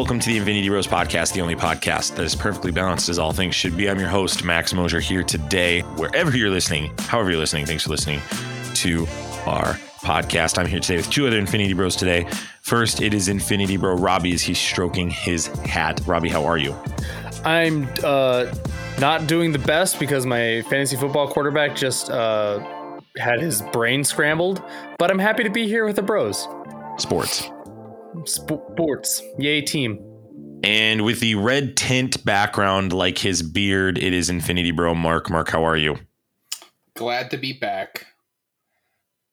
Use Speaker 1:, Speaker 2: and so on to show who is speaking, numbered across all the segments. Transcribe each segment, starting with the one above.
Speaker 1: welcome to the Infinity Bros podcast, the only podcast that is perfectly balanced as all things should be. I'm your host, Max Mosier, here today, wherever you're listening, however you're listening. Thanks for listening to our podcast. I'm here today with two other Infinity Bros today. First, it is Infinity Bro Robbie as he's stroking his hat. Robbie, how are you?
Speaker 2: I'm uh, not doing the best because my fantasy football quarterback just uh, had his brain scrambled, but I'm happy to be here with the bros.
Speaker 1: Sports.
Speaker 2: Sports. Yay, team.
Speaker 1: And with the red tint background like his beard, it is Infinity Bro Mark. Mark, how are you?
Speaker 3: Glad to be back.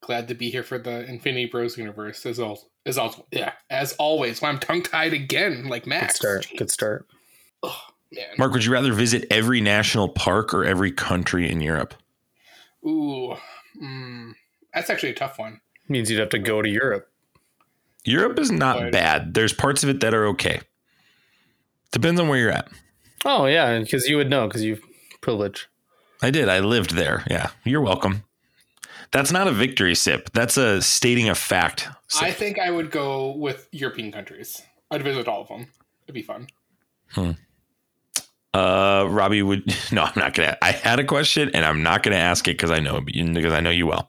Speaker 3: Glad to be here for the Infinity Bros universe as all as all yeah as always. Well, I'm tongue tied again, like Max.
Speaker 2: Good start. Good start.
Speaker 3: Oh, man.
Speaker 1: Mark, would you rather visit every national park or every country in Europe?
Speaker 3: Ooh, mm, that's actually a tough one.
Speaker 2: Means you'd have to go to Europe.
Speaker 1: Europe is not
Speaker 3: Right.
Speaker 1: bad. There's parts of it that are okay. Depends on where you're at.
Speaker 2: Oh yeah, because you would know because you've privilege.
Speaker 1: I did. I lived there. Yeah. You're welcome. That's not a victory sip. That's a stating a fact. sip.
Speaker 3: I think I would go with European countries. I'd visit all of them. It'd be fun. Hmm.
Speaker 1: uh, Robbie would no. I'm not gonna. I had a question, and I'm not gonna ask it because I know because I know you well.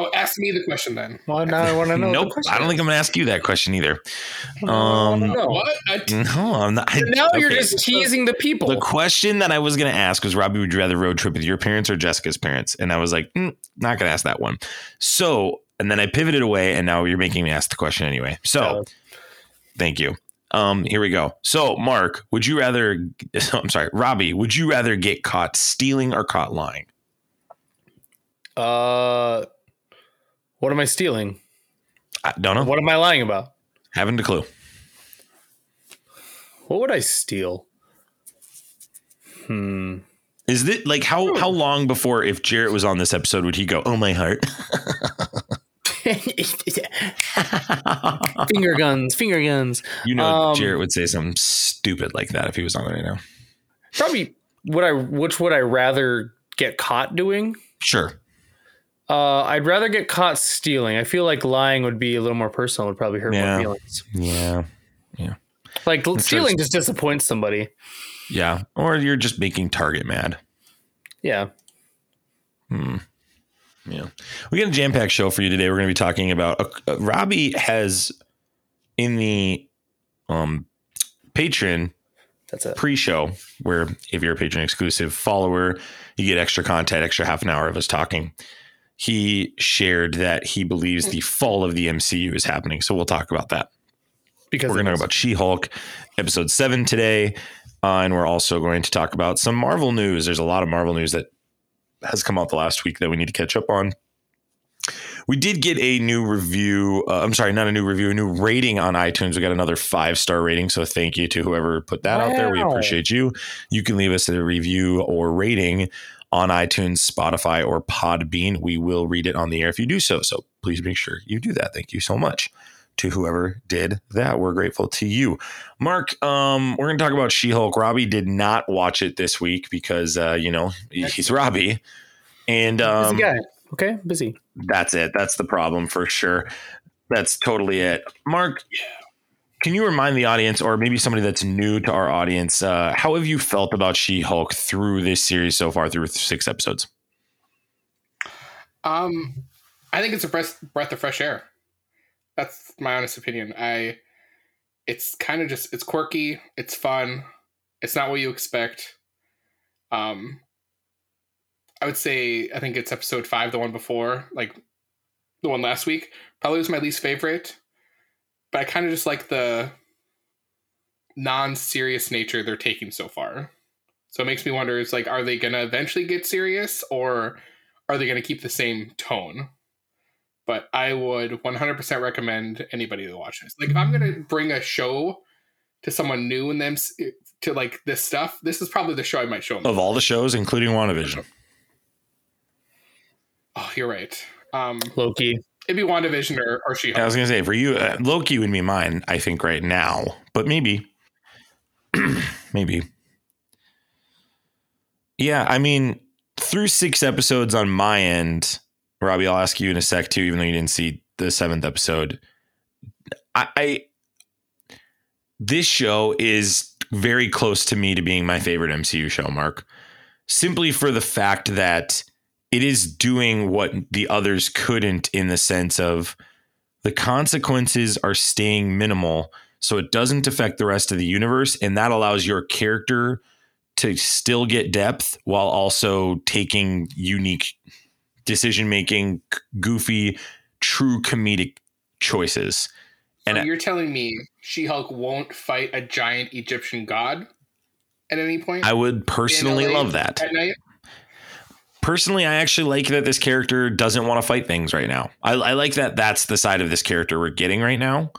Speaker 3: Oh, ask me the question then.
Speaker 2: Well, now I want to know.
Speaker 1: nope. I don't think I'm gonna ask you that question either.
Speaker 2: Um,
Speaker 1: Um,
Speaker 2: no.
Speaker 3: What? I,
Speaker 1: No, I'm not. I-
Speaker 2: Now you're just teasing the people.
Speaker 1: The question that I was going to ask was Robbie, would you rather road trip with your parents or Jessica's parents? And I was like, mm, not going to ask that one. So, and then I pivoted away, and now you're making me ask the question anyway. So,
Speaker 2: Valid.
Speaker 1: thank you. Um, here we go. So, Mark, would you rather? I'm sorry, Robbie, would you rather get caught stealing or caught lying?
Speaker 2: Uh, what am I stealing?
Speaker 1: I don't know.
Speaker 2: What am I lying about?
Speaker 1: Haven't a clue.
Speaker 2: What would I steal? Hmm.
Speaker 1: Is it like how how long before if Jarrett was on this episode would he go, "Oh my heart"?
Speaker 2: finger guns, finger guns.
Speaker 1: You know,
Speaker 2: Um,
Speaker 1: Jarrett would say something stupid like that if he was on right now.
Speaker 2: Probably would I which would I rather get caught doing?
Speaker 1: Sure.
Speaker 2: Uh, I'd rather get caught stealing. I feel like lying would be a little more personal. Would probably hurt
Speaker 1: Yeah.
Speaker 2: my feelings.
Speaker 1: Yeah. Yeah.
Speaker 2: Like
Speaker 1: true.
Speaker 2: stealing just disappoints somebody.
Speaker 1: Yeah. Or you're just making Target mad.
Speaker 2: Yeah. Hmm.
Speaker 1: Yeah. We got a jam packed show for you today. We're going to be talking about uh, uh, Robbie has in the um Patreon
Speaker 2: That's it.
Speaker 1: pre show where if you're a Patreon exclusive follower, you get extra content, extra half an hour of us talking. He shared that he believes the fall of the MCU is happening. So we'll talk about that.
Speaker 2: Because
Speaker 1: We're going to talk about She Hulk episode seven today. Uh, and we're also going to talk about some Marvel news. There's a lot of Marvel news that has come out the last week that we need to catch up on. We did get a new review. Uh, I'm sorry, not a new review, a new rating on iTunes. We got another five star rating. So thank you to whoever put that out there. We appreciate you. You can leave us a review or rating on iTunes, Spotify, or Podbean. We will read it on the air if you do so. So please make sure you do that. Thank you so much to whoever did that. We're grateful to you. Mark, um, we're going to talk about She Hulk. Robbie did not watch it this week because, uh, you know, he's Robbie. And um,
Speaker 2: busy guy. Okay, busy.
Speaker 1: that's it. That's the problem for sure. That's totally it. Mark, can you remind the audience, or maybe somebody that's new to our audience, uh, how have you felt about She Hulk through this series so far, through six episodes?
Speaker 3: um, I think it's a breath breath of fresh air. That's my honest opinion. I, it's kind of just it's quirky. It's fun. It's not what you expect. Um, I would say I think it's episode five, the one before, like the one last week. Probably was my least favorite, but I kind of just like the non-serious nature they're taking so far. So it makes me wonder: is like, are they gonna eventually get serious, or are they gonna keep the same tone? But I would 100% recommend anybody to watch this. Like, if I'm gonna bring a show to someone new and them to like this stuff, this is probably the show I might show them.
Speaker 1: Of all the shows, including WandaVision.
Speaker 3: Oh, you're right. Um,
Speaker 2: Loki.
Speaker 3: It'd be WandaVision or, or She
Speaker 1: I was going to say, for you, uh, Loki would be mine, I think, right now, but maybe. maybe. Yeah, I mean, through six episodes on my end, Robbie, I'll ask you in a sec too, even though you didn't see the seventh episode. I, I this show is very close to me to being my favorite MCU show, Mark. Simply for the fact that it is doing what the others couldn't in the sense of the consequences are staying minimal so it doesn't affect the rest of the universe and that allows your character to still get depth while also taking unique decision making goofy true comedic choices.
Speaker 3: And so you're telling me she-hulk won't fight a giant egyptian god at any point?
Speaker 1: I would personally love that personally, I actually like that this character doesn't want to fight things right now. I, I, like that that's the side of this character we're getting right now.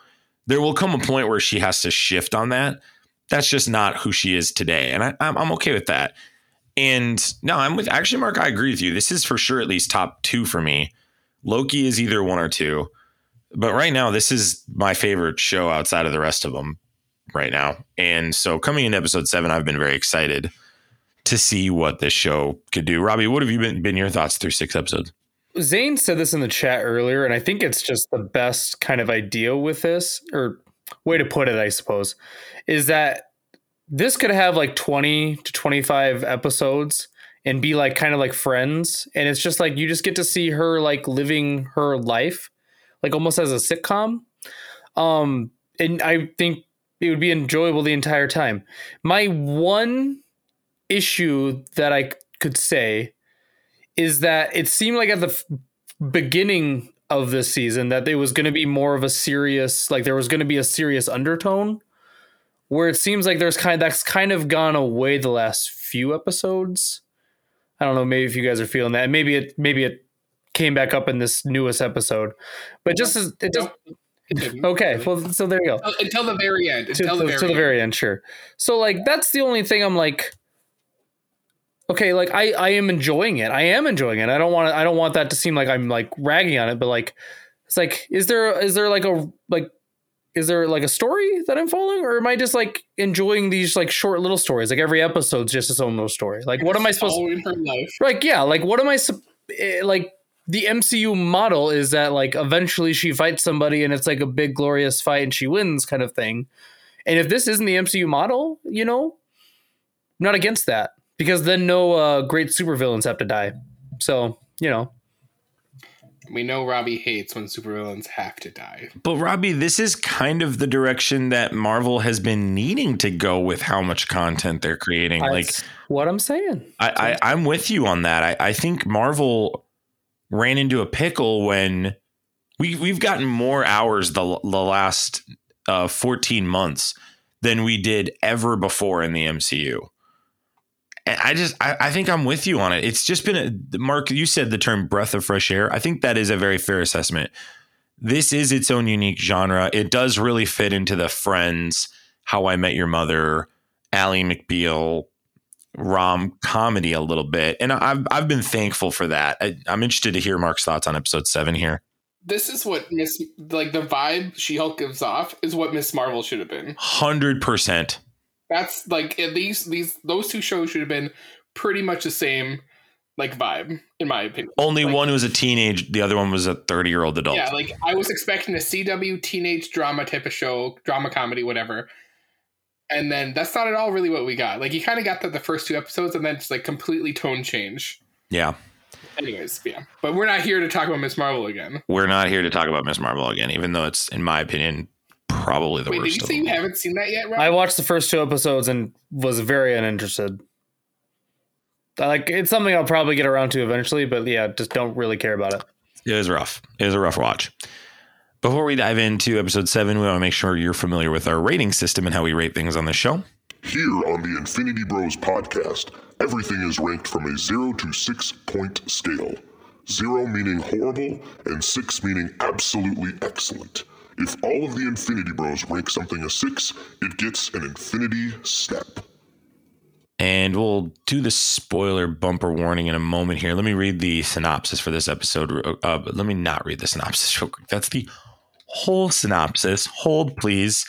Speaker 1: There will come a point where she has to shift on that. That's just not who she is today, and I, I'm, I'm okay with that. And no, I'm with actually, Mark. I agree with you. This is for sure at least top two for me. Loki is either one or two, but right now this is my favorite show outside of the rest of them right now. And so coming into episode seven, I've been very excited to see what this show could do. Robbie, what have you been been your thoughts through six episodes?
Speaker 2: Zane said this in the chat earlier, and I think it's just the best kind of idea with this, or way to put it, I suppose, is that this could have like 20 to 25 episodes and be like kind of like friends. And it's just like you just get to see her like living her life, like almost as a sitcom. Um, and I think it would be enjoyable the entire time. My one issue that I could say is that it seemed like at the f- beginning of this season that there was going to be more of a serious like there was going to be a serious undertone where it seems like there's kind of, that's kind of gone away the last few episodes. I don't know, maybe if you guys are feeling that. Maybe it maybe it came back up in this newest episode. But just as it just okay, well so there you
Speaker 3: go. Until the very end. Until
Speaker 2: to,
Speaker 3: the, very,
Speaker 2: to the very end, sure. So like that's the only thing I'm like okay like i i am enjoying it. I am enjoying it. I don't want to i don't want that to seem like i'm like ragging on it but like it's like is there is there like a like is there like a story that i'm following or am i just like enjoying these like short little stories? Like every episode's just its own little story. Like what am i supposed to like yeah like what am i eh, like the mcu model is that like eventually she fights somebody and it's like a big glorious fight and she wins kind of thing. And if this isn't the mcu model you know I'm not against that because then no uh, great supervillains have to die. So you know.
Speaker 3: We know Robbie hates when supervillains have to die.
Speaker 1: But Robbie, this is kind of the direction that Marvel has been needing to go with how much content they're creating. That's like
Speaker 2: what I'm saying.
Speaker 1: I, I am with you on that. I, I think Marvel ran into a pickle when we we've gotten more hours the the last uh, 14 months than we did ever before in the MCU. I just I, I, think I'm with you on it. It's just been a Mark. You said the term breath of fresh air. I think that is a very fair assessment. This is its own unique genre. It does really fit into the Friends, How I Met Your Mother, Ally McBeal rom comedy a little bit, and I've I've been thankful for that. I, I'm interested to hear Mark's thoughts on episode seven here.
Speaker 3: This is what Miss like the vibe She Hulk gives off is what Miss Marvel should have been.
Speaker 1: Hundred percent.
Speaker 3: That's like at least these those two shows should have been pretty much the same like vibe in my opinion.
Speaker 1: Only
Speaker 3: like,
Speaker 1: one was a teenage, the other one was a 30 year old adult.
Speaker 3: Yeah, like I was expecting a CW teenage drama type of show, drama comedy, whatever. And then that's not at all really what we got. Like you kind of got that the first two episodes and then just like completely tone change.
Speaker 1: Yeah.
Speaker 3: Anyways, yeah. But we're not here to talk about Miss Marvel again.
Speaker 1: We're not here to talk about Miss Marvel again, even though it's, in my opinion, probably the
Speaker 3: Wait,
Speaker 1: worst.
Speaker 3: Did you say you haven't seen that yet?
Speaker 2: Rob? I watched the first two episodes and was very uninterested. Like it's something I'll probably get around to eventually, but yeah, just don't really care about it.
Speaker 1: It was rough. It was a rough watch. Before we dive into episode seven, we want to make sure you're familiar with our rating system and how we rate things on the show.
Speaker 4: Here on the Infinity Bros podcast, everything is ranked from a zero to six point scale. Zero meaning horrible, and six meaning absolutely excellent. If all of the Infinity Bros rank something a six, it gets an Infinity Step.
Speaker 1: And we'll do the spoiler bumper warning in a moment here. Let me read the synopsis for this episode. Uh, let me not read the synopsis real quick. That's the whole synopsis. Hold, please.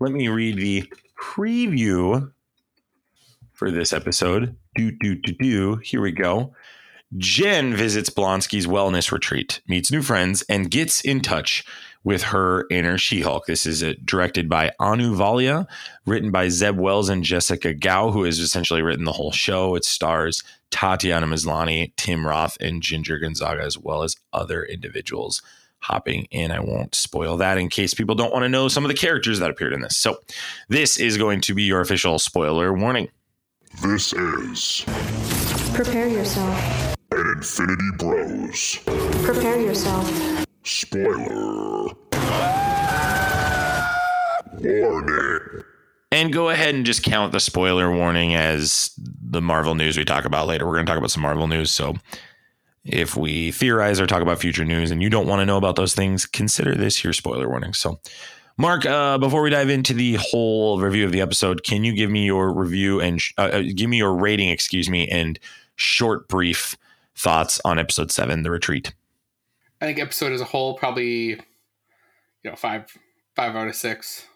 Speaker 1: Let me read the preview for this episode. Do, do, do, do. Here we go. Jen visits Blonsky's wellness retreat, meets new friends, and gets in touch with her inner She Hulk. This is uh, directed by Anu Valia, written by Zeb Wells and Jessica Gao, who has essentially written the whole show. It stars Tatiana Maslany, Tim Roth, and Ginger Gonzaga, as well as other individuals hopping in. I won't spoil that in case people don't want to know some of the characters that appeared in this. So, this is going to be your official spoiler warning.
Speaker 4: This is
Speaker 5: Prepare yourself.
Speaker 4: An Infinity Bros
Speaker 5: Prepare yourself.
Speaker 4: spoiler warning.
Speaker 1: And go ahead and just count the spoiler warning as the Marvel news we talk about later. We're going to talk about some Marvel news. So if we theorize or talk about future news and you don't want to know about those things, consider this your spoiler warning. So, Mark, uh, before we dive into the whole review of the episode, can you give me your review and sh- uh, uh, give me your rating, excuse me, and short, brief thoughts on episode seven, The Retreat?
Speaker 3: I think episode as a whole probably, you know, five five out of six.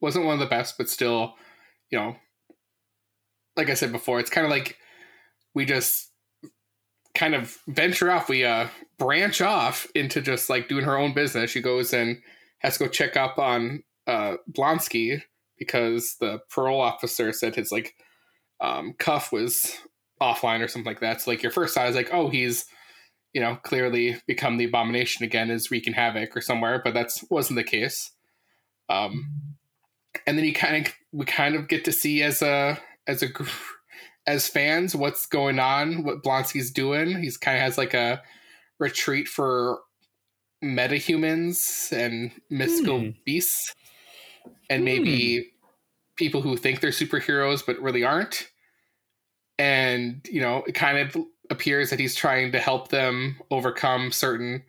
Speaker 3: Wasn't one of the best, but still, you know, like I said before, it's kind of like we just kind of venture off. We uh branch off into just like doing her own business. She goes and has to go check up on uh Blonsky because the parole officer said his like um cuff was offline or something like that. So like your first thought is like, oh, he's you know, clearly become the abomination again, is wreaking havoc or somewhere, but that's wasn't the case. Um, and then you kind of we kind of get to see as a as a as fans what's going on, what Blonsky's doing. He's kind of has like a retreat for metahumans and mystical
Speaker 2: Hmm.
Speaker 3: beasts, and maybe people who think they're superheroes but really aren't. And you know, it kind of appears that he's trying to help them overcome certain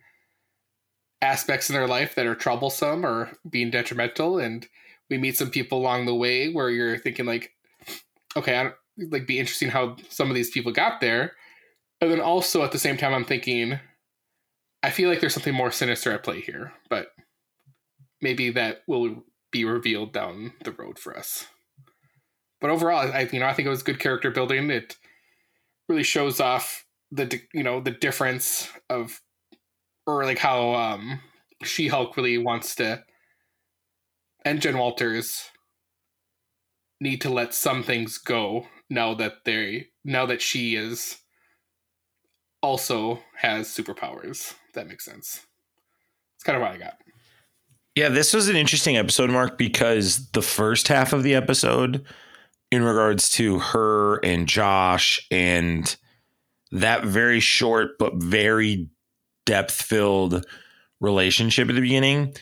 Speaker 3: aspects in their life that are troublesome or being detrimental. And we meet some people along the way where you're thinking like okay i don't like be interesting how some of these people got there. And then also at the same time i'm thinking i feel like there's something more sinister at play here but maybe that will be revealed down the road for us but overall i you know i think it was good character building. It really shows off the you know the difference of or like how um she hulk really wants to and jen walters need to let some things go now that they now that she is also has superpowers. That makes sense. It's kind of what i got.
Speaker 1: Yeah, this was an interesting episode, Mark, because the first half of the episode, in regards to her and Josh and that very short but very depth filled relationship at the beginning,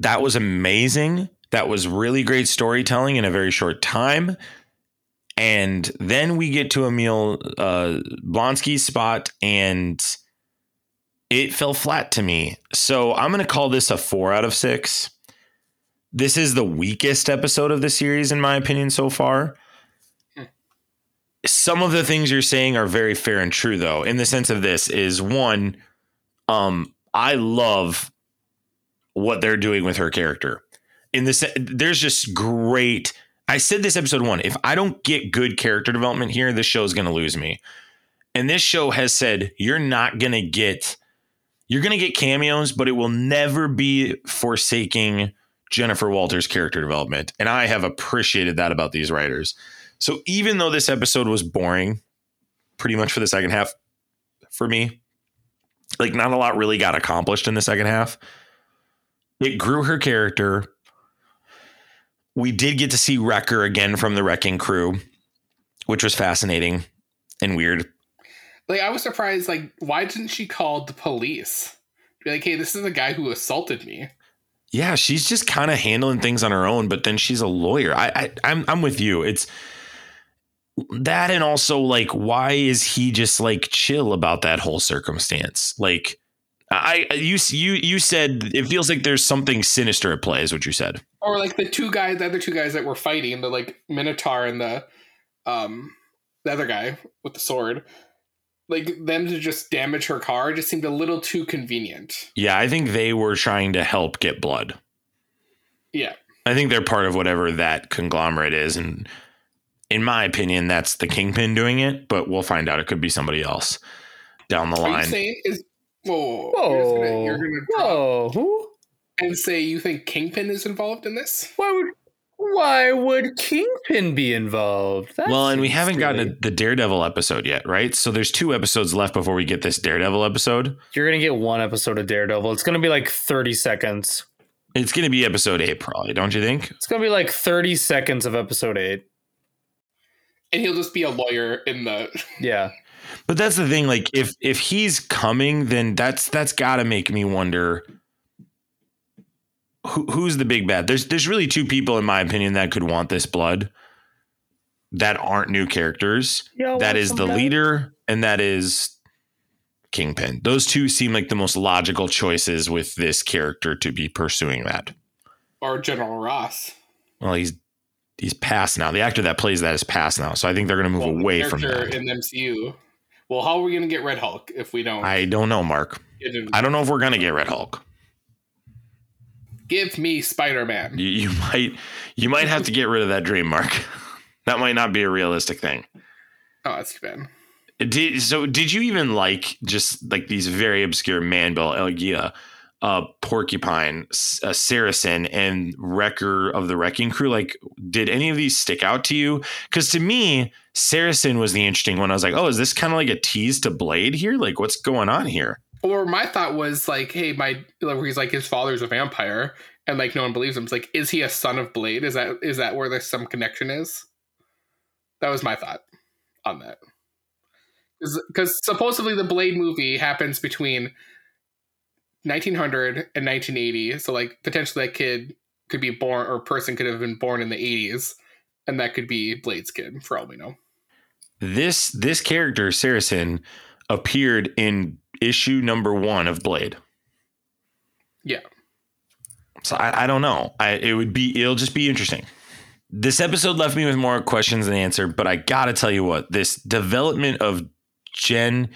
Speaker 1: that was amazing. That was really great storytelling in a very short time. And then we get to Emil uh, Blonsky's spot, and it fell flat to me. So I'm going to call this a four out of six. This is the weakest episode of the series, in my opinion, so far. Some of the things you're saying are very fair and true, though, in the sense of this is one, um, I love what they're doing with her character. In the se- there's just great. I said this episode one. If I don't get good character development here, this show is going to lose me. And this show has said you're not going to get you're going to get cameos, but it will never be forsaking Jennifer Walters' character development. And I have appreciated that about these writers. So even though this episode was boring, pretty much for the second half for me, like not a lot really got accomplished in the second half. It grew her character. We did get to see Wrecker again from the Wrecking Crew, which was fascinating and weird.
Speaker 3: like i was surprised like why didn't she call the police be like hey this is the guy who assaulted me
Speaker 1: yeah, she's just kind of handling things on her own, but then she's a lawyer. I, I I'm I'm with you. It's that and also like why is he just like chill about that whole circumstance? Like I you you you said it feels like there's something sinister at play is what you said.
Speaker 3: or like the two guys the other two guys that were fighting the like minotaur and the um the other guy with the sword like them to just damage her car just seemed a little too convenient
Speaker 1: Yeah, I think they were trying to help get blood.
Speaker 3: yeah
Speaker 1: I think they're part of whatever that conglomerate is and in my opinion that's the kingpin doing it, but we'll find out it could be somebody else. down the
Speaker 3: Are you
Speaker 1: line.
Speaker 3: saying is whoa?
Speaker 2: Whoa.
Speaker 3: You're gonna, you're gonna
Speaker 2: Whoa, who?
Speaker 3: and say you think Kingpin is involved in this?
Speaker 2: Why would why would Kingpin be involved? That
Speaker 1: well, and we haven't gotten
Speaker 2: silly.
Speaker 1: to the Daredevil episode yet, right? So there's two episodes left before we get this Daredevil episode.
Speaker 2: You're gonna get one episode of Daredevil. It's gonna be like 30 seconds.
Speaker 1: It's going to be episode eight, probably, don't you think?
Speaker 2: It's gonna be like 30 seconds of episode eight.
Speaker 3: And he'll just be a lawyer in the.
Speaker 2: Yeah.
Speaker 1: But that's the thing. Like, if if he's coming, then that's that's got to make me wonder who, who's the big bad. There's there's really two people, in my opinion, that could want this blood. That aren't new characters.
Speaker 2: Yeah,
Speaker 1: that is the leader, and that is Kingpin. Those two seem like the most logical choices with this character to be pursuing that.
Speaker 3: Or General Ross.
Speaker 1: Well, he's he's passed now. The actor that plays that is passed now, so I think they're going to move
Speaker 3: Well, the
Speaker 1: away from
Speaker 3: character
Speaker 1: that.
Speaker 3: in the MCU. Well, how are we going to get Red Hulk if we don't?
Speaker 1: I don't know, Mark. I don't know if we're going to get Red Hulk.
Speaker 3: Give me Spider Man.
Speaker 1: You, you might you might have to get rid of that dream, Mark. that might not be a realistic thing.
Speaker 3: Oh, that's too bad.
Speaker 1: Did, so did you even like just like these very obscure Man-Bull, Elgia, uh, Porcupine, S- uh, Saracen, and Wrecker of the Wrecking Crew? Like, did any of these stick out to you? Because to me, Saracen was the interesting one. I was like, oh, is this kind of like a tease to Blade here? Like, what's going on here?
Speaker 3: Or my thought was like, hey, my where he's like his father's a vampire, and like no one believes him. It's like, is he a son of Blade? Is that is that where there's some connection is? That was my thought on that. Because supposedly the Blade movie happens between 1900 and 1980, so like potentially that kid could be born or person could have been born in the 80s, and that could be Blade's kid for all we know.
Speaker 1: This this character Saracen appeared in issue number one of Blade.
Speaker 3: Yeah.
Speaker 1: So I, I don't know. I it would be it'll just be interesting. This episode left me with more questions than answer, but I gotta tell you what, this development of Jen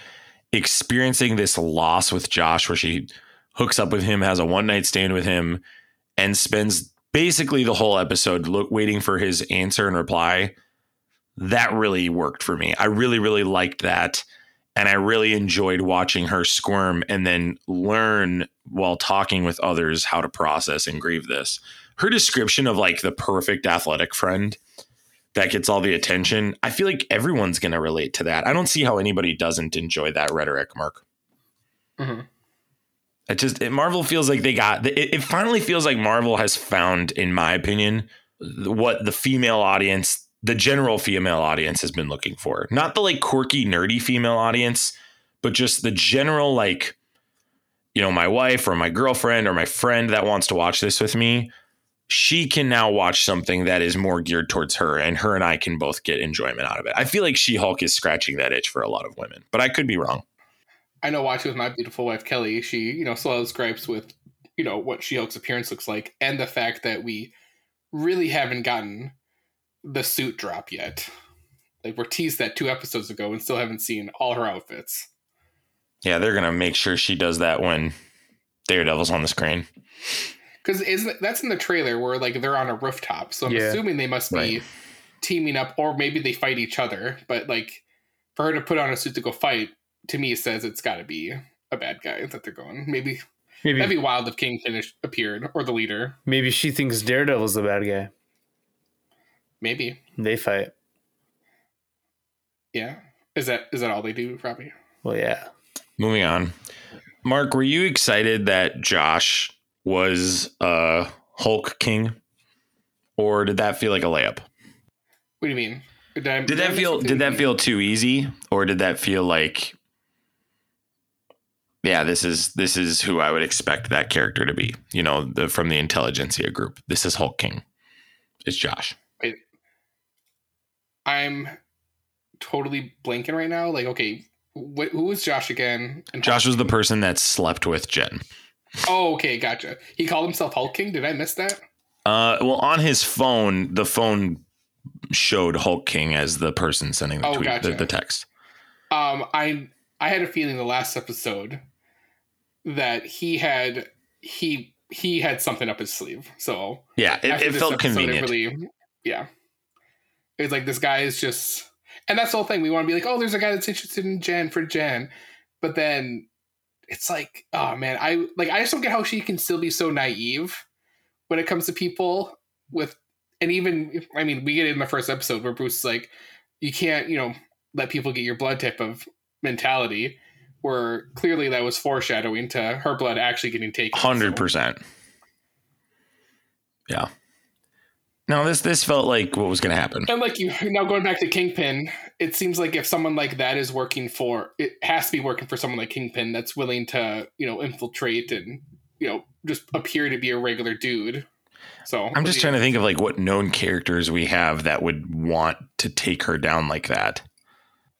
Speaker 1: experiencing this loss with Josh, where she hooks up with him, has a one night stand with him, and spends basically the whole episode look waiting for his answer and reply. That really worked for me. I really, really liked that. And I really enjoyed watching her squirm and then learn while talking with others how to process and grieve this. Her description of like the perfect athletic friend that gets all the attention, I feel like everyone's going to relate to that. I don't see how anybody doesn't enjoy that rhetoric, Mark.
Speaker 3: Mhm.
Speaker 1: It just it, Marvel feels like they got it, it finally feels like Marvel has found in my opinion what the female audience the general female audience has been looking for. Not the like quirky nerdy female audience, but just the general like you know my wife or my girlfriend or my friend that wants to watch this with me she can now watch something that is more geared towards her and her and I can both get enjoyment out of it. I feel like She-Hulk is scratching that itch for a lot of women, but I could be wrong.
Speaker 3: I know watching with my beautiful wife Kelly, she, you know, still has gripes with, you know, what She-Hulk's appearance looks like, and the fact that we really haven't gotten the suit drop yet. Like we're teased that two episodes ago and still haven't seen all her outfits.
Speaker 1: Yeah, they're going to make sure she does that when Daredevil's on the screen.
Speaker 3: Because isn't that's in the trailer where like they're on a rooftop, so I'm
Speaker 2: Yeah.
Speaker 3: assuming they must be
Speaker 1: Right.
Speaker 3: teaming up, or maybe they fight each other. But like for her to put on a suit to go fight, to me says it's got to be a bad guy that they're going. Maybe
Speaker 2: Maybe
Speaker 3: that'd be wild if Kingpin appeared or the leader.
Speaker 2: maybe she thinks Daredevil's the bad guy.
Speaker 3: Maybe.
Speaker 2: They fight.
Speaker 3: Yeah. Is that is that all they do, Robbie?
Speaker 2: Well, yeah.
Speaker 1: Moving on. Mark, were you excited that Josh was uh Hulk King? Or did that feel like a layup?
Speaker 3: What do you mean? Did, I,
Speaker 1: Did
Speaker 3: I
Speaker 1: that
Speaker 3: miss
Speaker 1: feel did that feel too easy? Or did that feel like yeah, this is this is who I would expect that character to be. You know, the from the intelligentsia group. This is Hulk King. It's Josh.
Speaker 3: I'm totally blanking right now. Like, okay, wh- who was Josh again? And
Speaker 1: Josh was the person that slept with Jen.
Speaker 3: Oh, okay, gotcha. He called himself Hulk King. Did I miss that?
Speaker 1: Uh, well, on his phone, the phone showed Hulk King as the person sending the
Speaker 3: Oh,
Speaker 1: tweet, the,
Speaker 3: gotcha.
Speaker 1: the text.
Speaker 3: Um, I I had a feeling the last episode that he had he he had something up his sleeve. So
Speaker 1: Yeah, it, it felt
Speaker 3: episode,
Speaker 1: convenient.
Speaker 3: really, yeah, it's like this guy is just, and that's the whole thing. We want to be like, oh, there's a guy that's interested in Jen for Jen, but then it's like, oh man, I like I just don't get how she can still be so naive when it comes to people with and even I mean, we get it in the first episode where Bruce is like, you can't, you know, let people get your blood type of mentality. Where clearly that was foreshadowing to her blood actually getting taken.
Speaker 1: Hundred percent. Yeah. No, this this felt like what was going to happen.
Speaker 3: And like you now going back to Kingpin, it seems like if someone like that is working for, it has to be working for someone like Kingpin that's willing to, you know, infiltrate and you know just appear to be a regular dude. So
Speaker 1: I'm just trying to think of like what known characters we have that would want to take her down like that.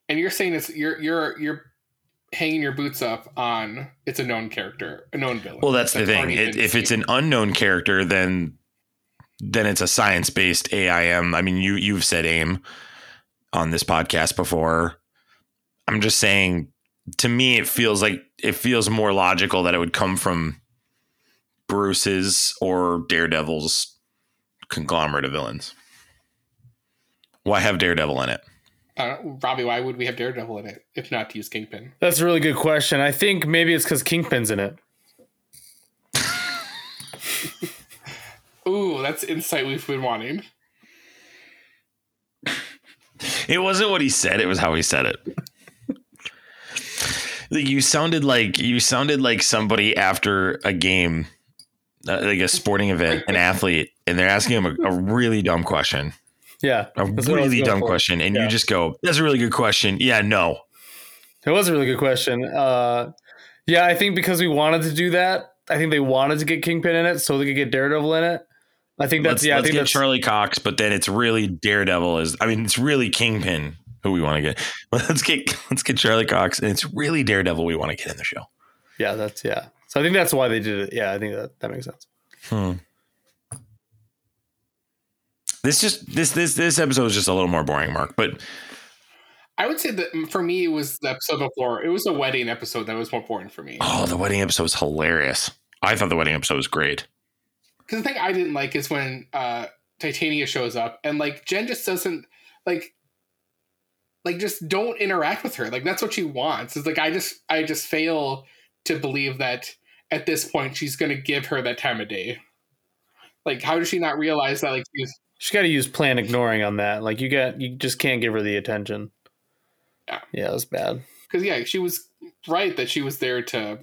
Speaker 3: And you're saying it's you're you're you're hanging your boots up on it's a known character, a known villain.
Speaker 1: Well, that's the thing. It, if it's an unknown character, then then it's a science based AIM. I mean, you you've said AIM on this podcast before. I'm just saying. To me, it feels like it feels more logical that it would come from Bruce's or Daredevil's conglomerate of villains. Why have Daredevil in it?
Speaker 3: uh, Robbie, why would we have Daredevil in it if not to use Kingpin?
Speaker 2: That's a really good question. I think maybe it's because Kingpin's in it.
Speaker 3: Ooh, that's insight we've been wanting.
Speaker 1: It wasn't what he said; it was how he said it. Like you sounded like you sounded like somebody after a game, uh, like a sporting event, an athlete, and they're asking him a, a really dumb question,
Speaker 2: Yeah,
Speaker 1: a
Speaker 2: that's what I was
Speaker 1: really dumb
Speaker 2: for.
Speaker 1: question, and
Speaker 2: Yeah.
Speaker 1: you just go, "That's a really good question." Yeah, no.
Speaker 2: It was a really good question. Uh, yeah, I think because we wanted to do that, I think they wanted to get Kingpin in it so they could get Daredevil in it. I think that's
Speaker 1: let's
Speaker 2: yeah. I
Speaker 1: let's
Speaker 2: think
Speaker 1: get
Speaker 2: that's
Speaker 1: Charlie Cox, but then it's really Daredevil. Is I mean, it's really Kingpin who we want to get. Let's get let's get Charlie Cox, and it's really Daredevil we want to get in the show.
Speaker 2: yeah. That's yeah. So I think that's why they did it. Yeah, I think that that makes sense.
Speaker 1: Hmm. This just this this this episode is just a little more boring, Mark. But
Speaker 3: I would say that for me, it was the episode before. It was the wedding episode that was more important for me.
Speaker 1: oh, the wedding episode was hilarious. I thought the wedding episode was great.
Speaker 3: Because the thing I didn't like is when uh, Titania shows up and like Jen just doesn't like like just don't interact with her. Like that's what she wants. It's like I just I just fail to believe that at this point she's gonna give her that time of day. Like how does she not realize that like she's
Speaker 2: She got to use plan ignoring on that. Like you got, you just can't give her the attention.
Speaker 3: Yeah.
Speaker 2: yeah, that's bad.
Speaker 3: because yeah, she was right that she was there to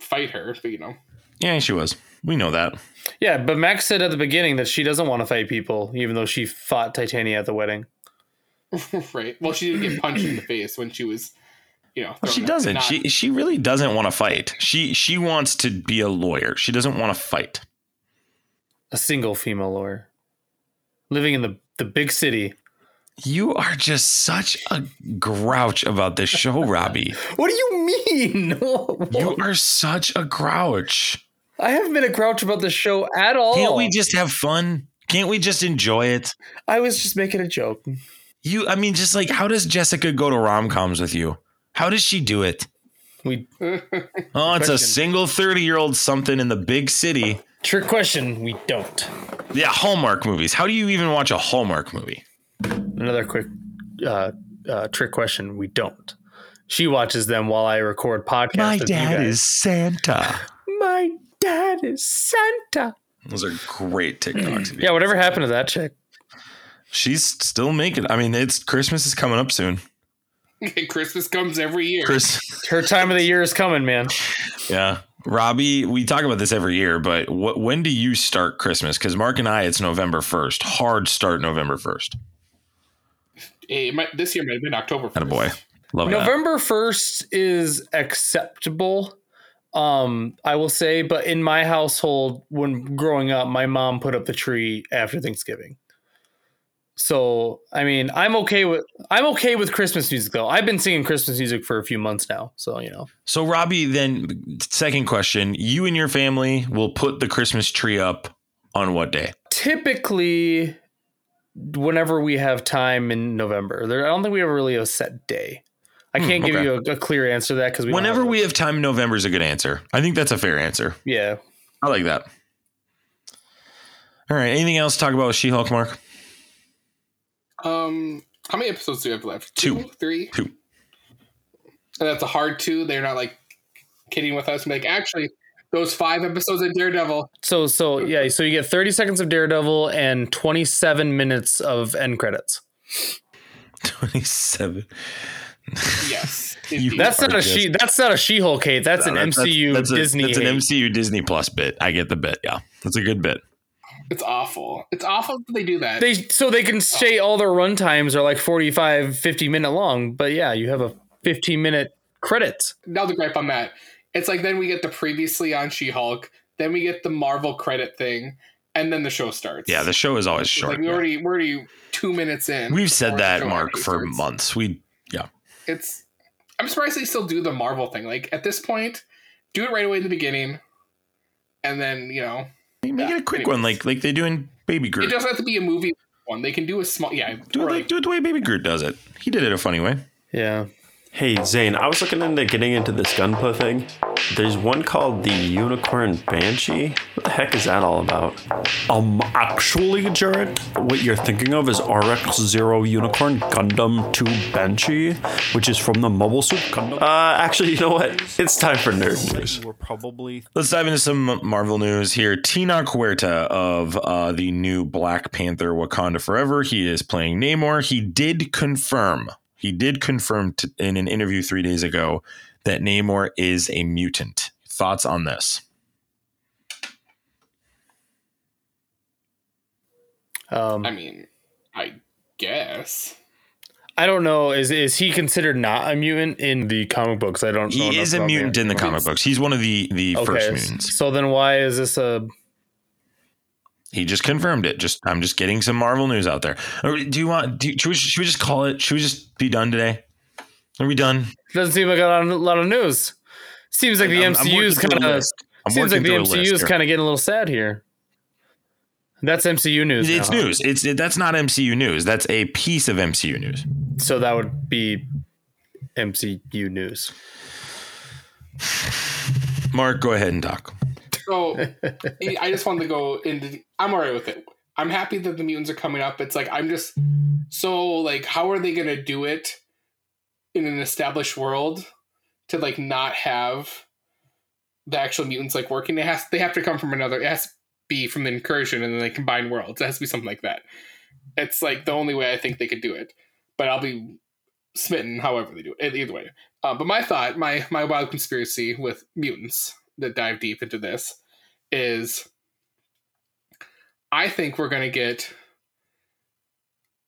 Speaker 3: fight her, but you know.
Speaker 1: Yeah, she was. We know that.
Speaker 2: Yeah, but Max said at the beginning that she doesn't want to fight people, even though she fought Titania at the wedding.
Speaker 3: right. Well, she didn't get punched in the face when she was, you know.
Speaker 1: Well, she doesn't.
Speaker 3: not-
Speaker 1: She she really doesn't want to fight. She she wants to be a lawyer. She doesn't want to fight.
Speaker 2: A single female lawyer living in the the big city.
Speaker 1: You are just such a grouch about this show, Robbie.
Speaker 2: What do you mean?
Speaker 1: You are such a grouch.
Speaker 2: I haven't been a grouch about the show at all.
Speaker 1: Can't we just have fun? Can't we just enjoy it?
Speaker 2: I was just making a joke.
Speaker 1: You, I mean, just like how does Jessica go to rom coms with you? How does she do it?
Speaker 2: We
Speaker 1: Oh, it's a single 30 year old something in the big city.
Speaker 2: trick question. We don't.
Speaker 1: Yeah, Hallmark movies. How do you even watch a Hallmark movie?
Speaker 2: Another quick uh, uh, trick question. We don't. She watches them while I record podcasts.
Speaker 1: My dad is Santa.
Speaker 2: My dad is Santa.
Speaker 1: Those are great TikToks.
Speaker 2: Yeah, whatever happened to that chick?
Speaker 1: She's still making. I mean, it's Christmas is coming up soon.
Speaker 3: Christmas comes every year.
Speaker 1: Chris,
Speaker 2: Her time of the year is coming, man.
Speaker 1: yeah, Robbie. We talk about this every year, but what, when do you start Christmas? Because Mark and I, it's November first. Hard start November first.
Speaker 3: It this year might have been October. 1st.
Speaker 1: Atta boy, love.
Speaker 2: November 1st is acceptable. Um, I will say, but in my household, when growing up, my mom put up the tree after Thanksgiving. So, I mean, I'm okay with I'm okay with Christmas music though. I've been singing Christmas music for a few months now, so you know.
Speaker 1: So, Robbie, then second question: You and your family will put the Christmas tree up on what day?
Speaker 2: Typically, whenever we have time in November, there I don't think we have really a set day. I
Speaker 1: Hmm,
Speaker 2: can't give
Speaker 1: okay.
Speaker 2: you a, a clear answer to that because
Speaker 1: Whenever
Speaker 2: have
Speaker 1: we have time in November is a good answer. I think that's a fair answer.
Speaker 2: yeah
Speaker 1: I like that. All right. Anything else to talk about with She-Hulk, Mark?
Speaker 3: Um, how many episodes do we have left?
Speaker 1: Two.
Speaker 3: three.
Speaker 1: Two.
Speaker 3: and that's a hard two. They're not like kidding with us. Like actually, those five episodes of Daredevil.
Speaker 2: So so yeah, so you get 30 seconds of Daredevil and 27 minutes of end credits.
Speaker 1: 27.
Speaker 3: Yes.
Speaker 2: That's not a she. That's not a She-Hulk hate. That's an
Speaker 1: No, that-
Speaker 2: MCU
Speaker 1: that's a-
Speaker 2: Disney.
Speaker 1: That's an. MCU Disney Plus bit. I get the bit. Yeah, that's a good bit.
Speaker 3: it's awful. It's awful that they do that.
Speaker 2: They so they can oh. say all their run times are like 45, 50 minute long, but yeah, you have a 15 minute credits.
Speaker 3: Another gripe on that. It's like then we get the previously on She Hulk, then we get the Marvel credit thing, and then the show starts.
Speaker 1: Yeah, the show is always short.
Speaker 3: like we
Speaker 1: yeah.
Speaker 3: already we're already two minutes in.
Speaker 1: We've said that, Mark, for
Speaker 3: starts.
Speaker 1: months. We.
Speaker 3: It's I'm surprised they still do the Marvel thing. Like at this point, do it right away in the beginning, and then you know
Speaker 1: Make
Speaker 3: Yeah,
Speaker 1: it a quick
Speaker 3: anyways.
Speaker 1: one, like like they do in Baby Groot.
Speaker 3: it doesn't have to be a movie one. They can do a small yeah.
Speaker 1: Do it like
Speaker 3: like,
Speaker 1: do it the way Baby Groot does it. He did it a funny way.
Speaker 2: Yeah.
Speaker 6: Hey Zane, I was looking into getting into this Gunpla thing. There's one called the Unicorn Banshee. What the heck is that all about? Um, actually, Jared, what you're thinking of is RX Zero Unicorn Gundam 2 Banshee, which is from the Mobile Suit Gundam. Uh, actually, you know what? It's time for nerd news. We're probably
Speaker 1: Let's dive into some Marvel news here. Tenoch Huerta of uh, the new Black Panther Wakanda Forever. He is playing Namor. He did confirm, he did confirm t- in an interview three days ago that Namor is a mutant. Thoughts on this?
Speaker 2: Um,
Speaker 3: I mean, I guess.
Speaker 2: I don't know. Is is he considered not a mutant in the comic books? I don't. know
Speaker 1: He
Speaker 2: enough
Speaker 1: is a mutant in the comic books. He's one of the the
Speaker 2: Okay,
Speaker 1: first mutants.
Speaker 2: so then why is this a?
Speaker 1: He just confirmed it. Just I'm just getting some Marvel news out there. Do you want? Do, should, we, should we just call it? Should we just be done today? Are we done?
Speaker 2: Doesn't seem like a lot, a lot of news. Seems like the
Speaker 1: I'm-
Speaker 2: MCU is kind of. Seems like the
Speaker 1: through
Speaker 2: MCU is kind of getting a little sad here. That's MCU news.
Speaker 1: It's
Speaker 2: now, huh?
Speaker 1: news. It's it, that's not MCU news. That's a piece of MCU news.
Speaker 2: So that would be MCU news.
Speaker 1: Mark, go ahead and talk.
Speaker 3: So I just wanted to go into. I'm alright with it. I'm happy that the mutants are coming up. It's like I'm just so like, how are they gonna do it in an established world to like not have the actual mutants like working? It has they have to come from another. It has to be from the incursion and then they combine worlds. It has to be something like that. It's like the only way I think they could do it. But I'll be smitten however they do it. Either way. Uh, but my thought, my my wild conspiracy with mutants that dive deep into this is I think we're gonna get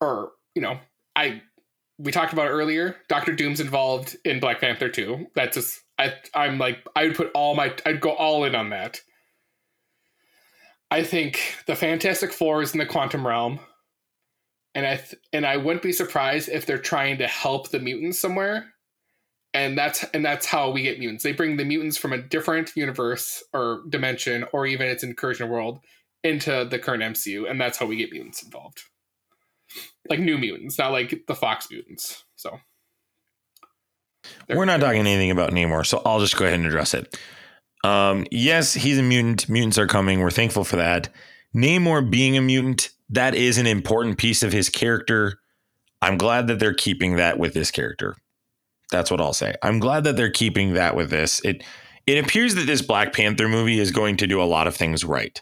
Speaker 3: or you know, I we talked about earlier, Doctor Doom's involved in Black Panther 2. That's just I I'm like I would put all my I'd go all in on that. I think the Fantastic Four is in the quantum realm. And I th- and I wouldn't be surprised if they're trying to help the mutants somewhere and that's and that's how we get mutants. They bring the mutants from a different universe or dimension, or even its incursion world, into the current MCU, and that's how we get mutants involved. Like new mutants, not like the Fox mutants. So
Speaker 1: We're not talking anything about Namor, so I'll just go ahead and address it. Um, yes, he's a mutant. Mutants are coming. We're thankful for that. Namor being a mutant, that is an important piece of his character. I'm glad that they're keeping that with this character. That's what I'll say. I'm glad that they're keeping that with this. It it appears that this Black Panther movie is going to do a lot of things right.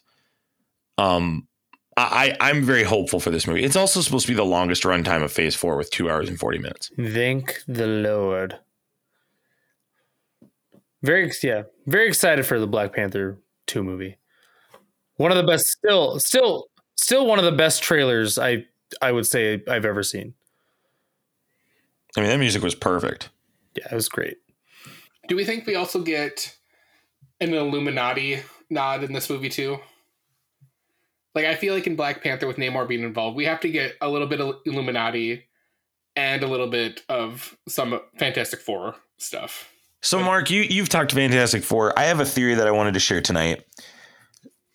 Speaker 1: Um, I I'm very hopeful for this movie. It's also supposed to be the longest runtime of Phase Four with two hours and forty minutes.
Speaker 2: Thank the Lord. Very yeah, very excited for the Black Panther two movie. One of the best, still, still, still one of the best trailers I I would say I've ever seen.
Speaker 1: I mean, that music was perfect.
Speaker 2: Yeah, it was great.
Speaker 3: do we think we also get an Illuminati nod in this movie too? Like I feel like in Black Panther with Namor being involved, we have to get a little bit of Illuminati and a little bit of some Fantastic Four stuff.
Speaker 1: So, Mark, you you've talked Fantastic Four. I have a theory that I wanted to share tonight,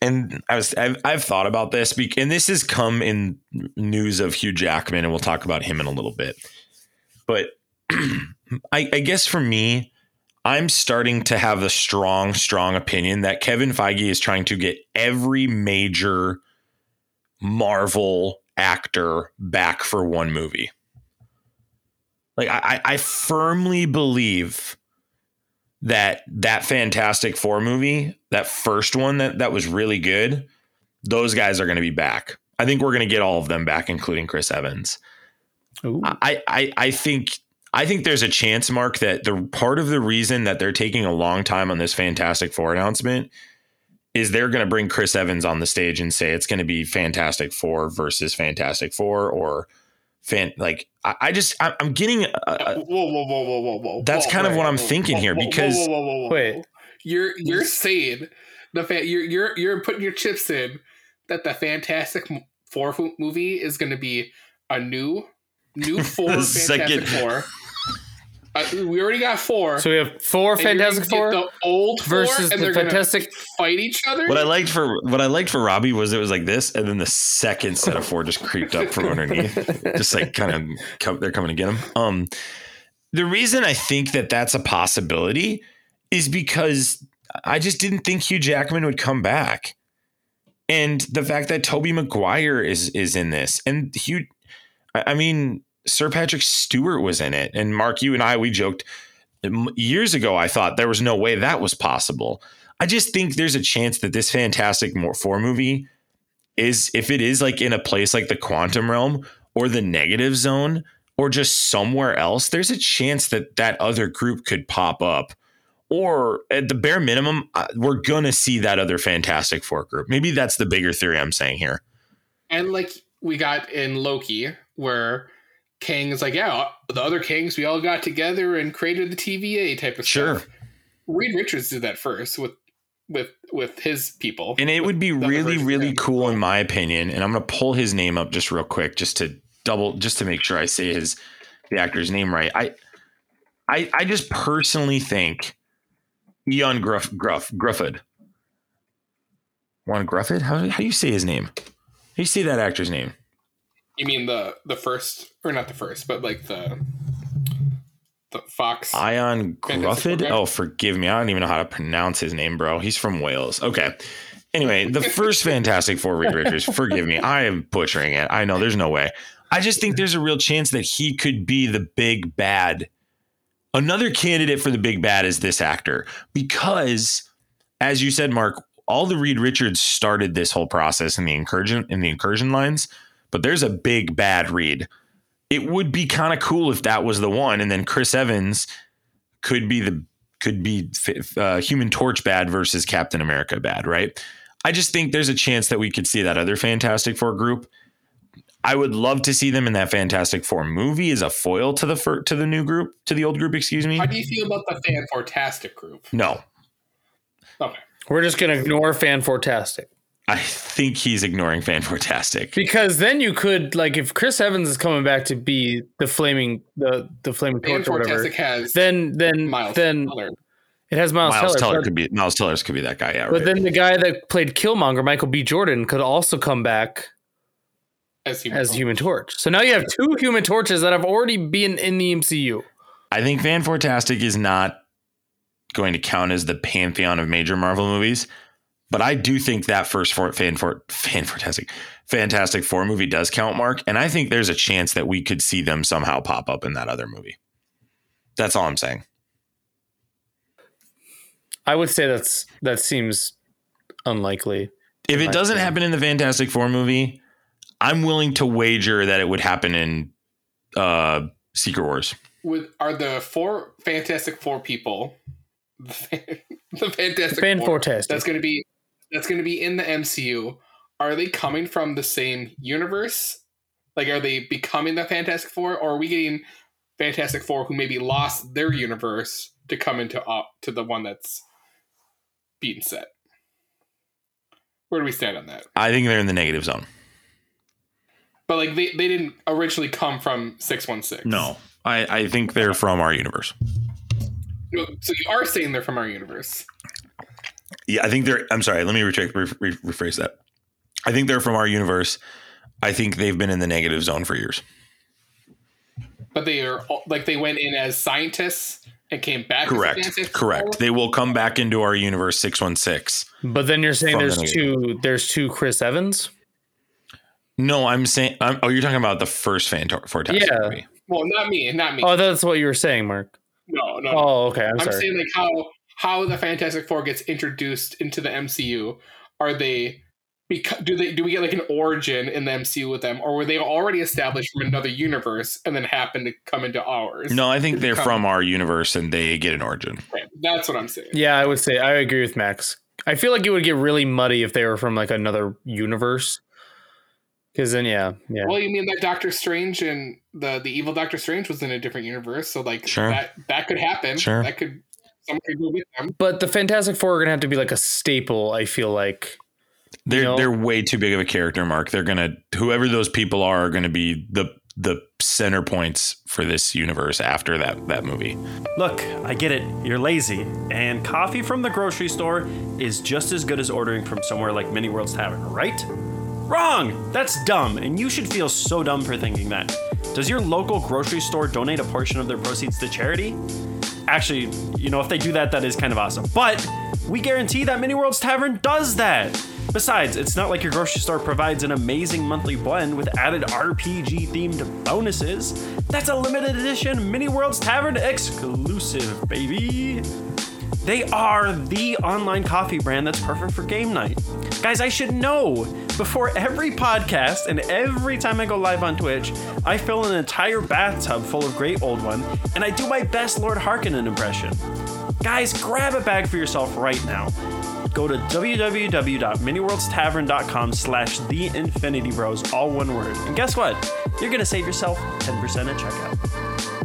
Speaker 1: and I was I've, I've thought about this, and this has come in news of Hugh Jackman, and we'll talk about him in a little bit. But I, I guess for me, I'm starting to have a strong, strong opinion that Kevin Feige is trying to get every major Marvel actor back for one movie. Like I, I firmly believe that that Fantastic Four movie, that first one that that was really good, those guys are going to be back. I think we're going to get all of them back, including Chris Evans.
Speaker 2: Ooh.
Speaker 1: I, I I think I think there's a chance, Mark, that the part of the reason that they're taking a long time on this Fantastic Four announcement is they're going to bring Chris Evans on the stage and say it's going to be Fantastic Four versus Fantastic Four or fan like I, I just I, I'm getting a, a,
Speaker 3: whoa, whoa, whoa, whoa, whoa, whoa.
Speaker 1: That's
Speaker 3: whoa,
Speaker 1: kind of
Speaker 3: wait,
Speaker 1: what I'm
Speaker 3: whoa,
Speaker 1: thinking
Speaker 3: whoa,
Speaker 1: here,
Speaker 3: whoa, whoa,
Speaker 1: because-
Speaker 3: whoa, whoa, whoa, whoa,
Speaker 2: Wait.
Speaker 3: you're you're saying the fa- you're you're you're putting your chips in that the Fantastic Four movie is going to be a new new four
Speaker 1: The
Speaker 3: Fantastic
Speaker 1: second-
Speaker 3: Four. Uh, we already got four.
Speaker 2: So we have four
Speaker 3: and
Speaker 2: Fantastic Four
Speaker 3: the old four,
Speaker 2: versus
Speaker 3: and
Speaker 2: the Fantastic.
Speaker 3: fight each other.
Speaker 1: what I liked for what I liked for Robbie was it was like this, and then the second set of four just creeped up from underneath, just like kind of come, they're coming to get him. Um, the reason I think that that's a possibility is because I just didn't think Hugh Jackman would come back, and the fact that Tobey Maguire is is in this, and Hugh, I I mean Sir Patrick Stewart was in it, and Mark, you and I we joked years ago. I thought there was no way that was possible. I just think there's a chance that this Fantastic Four movie is, if it is like in a place like the quantum realm or the negative zone or just somewhere else, there's a chance that that other group could pop up. Or at the bare minimum, uh, we're going to see that other Fantastic Four group. Maybe that's the bigger theory I'm saying here.
Speaker 3: and like we got in Loki, where Kang is like, yeah, the other Kangs, we all got together and created the TVA type of
Speaker 1: Sure.
Speaker 3: stuff. Reed Richards did that first with with with his people,
Speaker 1: And it would be really, really cool, in my opinion. And I'm going to pull his name up just real quick, just to double, just to make sure I say his the actor's name right. I, I, I just personally think Eon Gruff, Gruff, Grufford. Juan Grufford? How, how do you say his name? How do you say that actor's name?
Speaker 3: You mean the the first or not the first, but like the the Fox?
Speaker 1: Ion
Speaker 3: Fantastic
Speaker 1: Grufford?
Speaker 3: Four guy?
Speaker 1: Oh, forgive me. I don't even know how to pronounce his name, bro. He's from Wales. Okay. Anyway, the first Fantastic Four Reed Richards, forgive me. I am butchering it. I know there's no way. I just think there's a real chance that he could be the big bad. Another candidate for the big bad is this actor because, as you said, Mark, all the Reed Richards started this whole process in the incursion in the incursion lines, but there's a big bad read. It would be kind of cool if that was the one, and then Chris Evans could be the could be uh, Human Torch bad versus Captain America bad, right? I just think there's a chance that we could see that other Fantastic Four group. I would love to see them in that Fantastic Four movie as a foil to the fir- to the new group, to the old group, excuse me.
Speaker 3: How do you feel about the Fan Fantastic group?
Speaker 1: No,
Speaker 3: Okay,
Speaker 2: We're just gonna ignore Fan Fantastic
Speaker 1: I think he's ignoring Fantastic.
Speaker 2: because then you could like if Chris Evans is coming back to be the flaming the the flaming
Speaker 3: Fan
Speaker 2: torch or whatever.
Speaker 3: Has
Speaker 2: Then then
Speaker 3: Miles
Speaker 2: then
Speaker 3: Teller.
Speaker 2: it has Miles,
Speaker 1: Miles
Speaker 2: Teller.
Speaker 1: Teller
Speaker 2: but-
Speaker 1: could be Miles Teller could be that guy. Yeah,
Speaker 2: But
Speaker 1: right.
Speaker 2: then the guy that played Killmonger, Michael B. Jordan, could also come back
Speaker 3: as Human
Speaker 2: as
Speaker 3: Torch.
Speaker 2: Human Torch. So now you have two Human Torches that have already been in the MCU.
Speaker 1: I think Fantastic is not going to count as the pantheon of major Marvel movies, but I do think that first for, fan for Fantastic Fantastic Four movie does count, Mark, and I think there's a chance that we could see them somehow pop up in that other movie. That's all I'm saying.
Speaker 2: I would say that's that seems unlikely.
Speaker 1: If it doesn't
Speaker 2: opinion.
Speaker 1: happen in the Fantastic Four movie, I'm willing to wager that it would happen in uh, Secret Wars.
Speaker 3: with are the four Fantastic Four people the, fan, the Fantastic
Speaker 2: Fan
Speaker 3: Four
Speaker 2: Fantastic.
Speaker 3: that's going to be that's going to be in the MCU. Are they coming from the same universe? Like, are they becoming the Fantastic Four, or are we getting Fantastic Four who maybe lost their universe to come into uh, to the one that's beaten set? Where do we stand on that?
Speaker 1: I think they're in the negative zone.
Speaker 3: But like, they, they didn't originally come from six one six.
Speaker 1: No, I, I think they're from our universe.
Speaker 3: So you are saying they're from our universe.
Speaker 1: Yeah, I think they're. I'm sorry. Let me retract, re, re, rephrase that. I think they're from our universe. I think they've been in the negative zone for years.
Speaker 3: But they are like they went in as scientists and came back.
Speaker 1: Correct.
Speaker 3: Fantastic
Speaker 1: Correct. They will come back into our universe 616.
Speaker 2: But then you're saying
Speaker 1: From the
Speaker 2: there's two there's two Chris Evans?
Speaker 1: No, I'm saying. I'm, oh, you're talking about the first Fantastic
Speaker 2: Yeah.
Speaker 1: movie.
Speaker 3: Well, not me, not me.
Speaker 2: Oh, that's what you were saying, Mark.
Speaker 3: no, no. no.
Speaker 2: Oh, okay. I'm,
Speaker 3: I'm
Speaker 2: sorry.
Speaker 3: saying like how how the Fantastic Four gets introduced into the MCU. Are they because do they do we get like an origin in the MCU with them, or were they already established from another universe and then happen to come into ours?
Speaker 1: No, I think they're
Speaker 3: Come-
Speaker 1: from our universe and they get an origin.
Speaker 3: Okay, that's what I'm saying.
Speaker 2: Yeah, I would say I agree with Max. I feel like it would get really muddy if they were from like another universe. Because then, yeah, yeah.
Speaker 3: Well, you mean that Doctor Strange and the the evil Doctor Strange was in a different universe, so like
Speaker 1: Sure.
Speaker 3: that that could happen.
Speaker 1: Sure.
Speaker 3: that could someone could go with them.
Speaker 2: But the Fantastic Four are gonna have to be like a staple. I feel like.
Speaker 1: They're
Speaker 2: know?
Speaker 1: they're way too big of a character, Mark. They're gonna whoever those people are are gonna be the the center points for this universe after that that movie.
Speaker 6: Look, I get it. You're lazy. And coffee from the grocery store is just as good as ordering from somewhere like Many Worlds Tavern, right? Wrong! That's dumb, and you should feel so dumb for thinking that. Does your local grocery store donate a portion of their proceeds to charity? Actually, you know, if they do that, that is kind of awesome. But we guarantee that Many Worlds Tavern does that. Besides, it's not like your grocery store provides an amazing monthly blend with added RPG themed bonuses. That's a limited edition Many Worlds Tavern exclusive, baby. They are the online coffee brand that's perfect for game night. Guys, I should know. Before every podcast and every time I go live on Twitch, I fill an entire bathtub full of Great Old One and I do my best Lord Harkonnen impression. Guys, grab a bag for yourself right now. Go to www.manyworldstavern.com slash the Infinity Bros, all one word. And guess what? You're gonna save yourself 10% at checkout.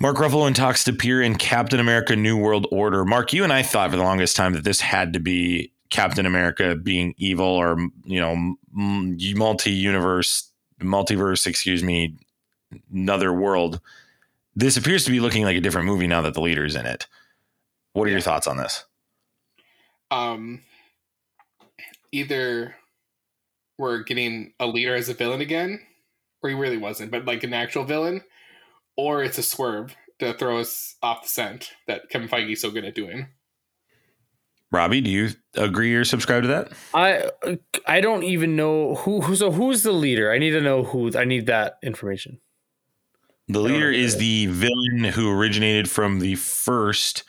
Speaker 1: Mark Ruffalo and talks to appear in Captain America: New World Order. Mark, you and I thought for the longest time that this had to be Captain America being evil, or you know, multi-universe, multiverse. Excuse me, another world. This appears to be looking like a different movie now that the leader's in it. What are your thoughts on this?
Speaker 3: Um, either we're getting a leader as a villain again, or he really wasn't, but like an actual villain, or it's a swerve to throw us off the scent that Kevin Feige's so good at doing.
Speaker 1: Robbie, do you agree or subscribe to that?
Speaker 2: I I don't even know who, who so who's the leader. I need to know who. I need that information.
Speaker 1: The leader is the villain who originated from the first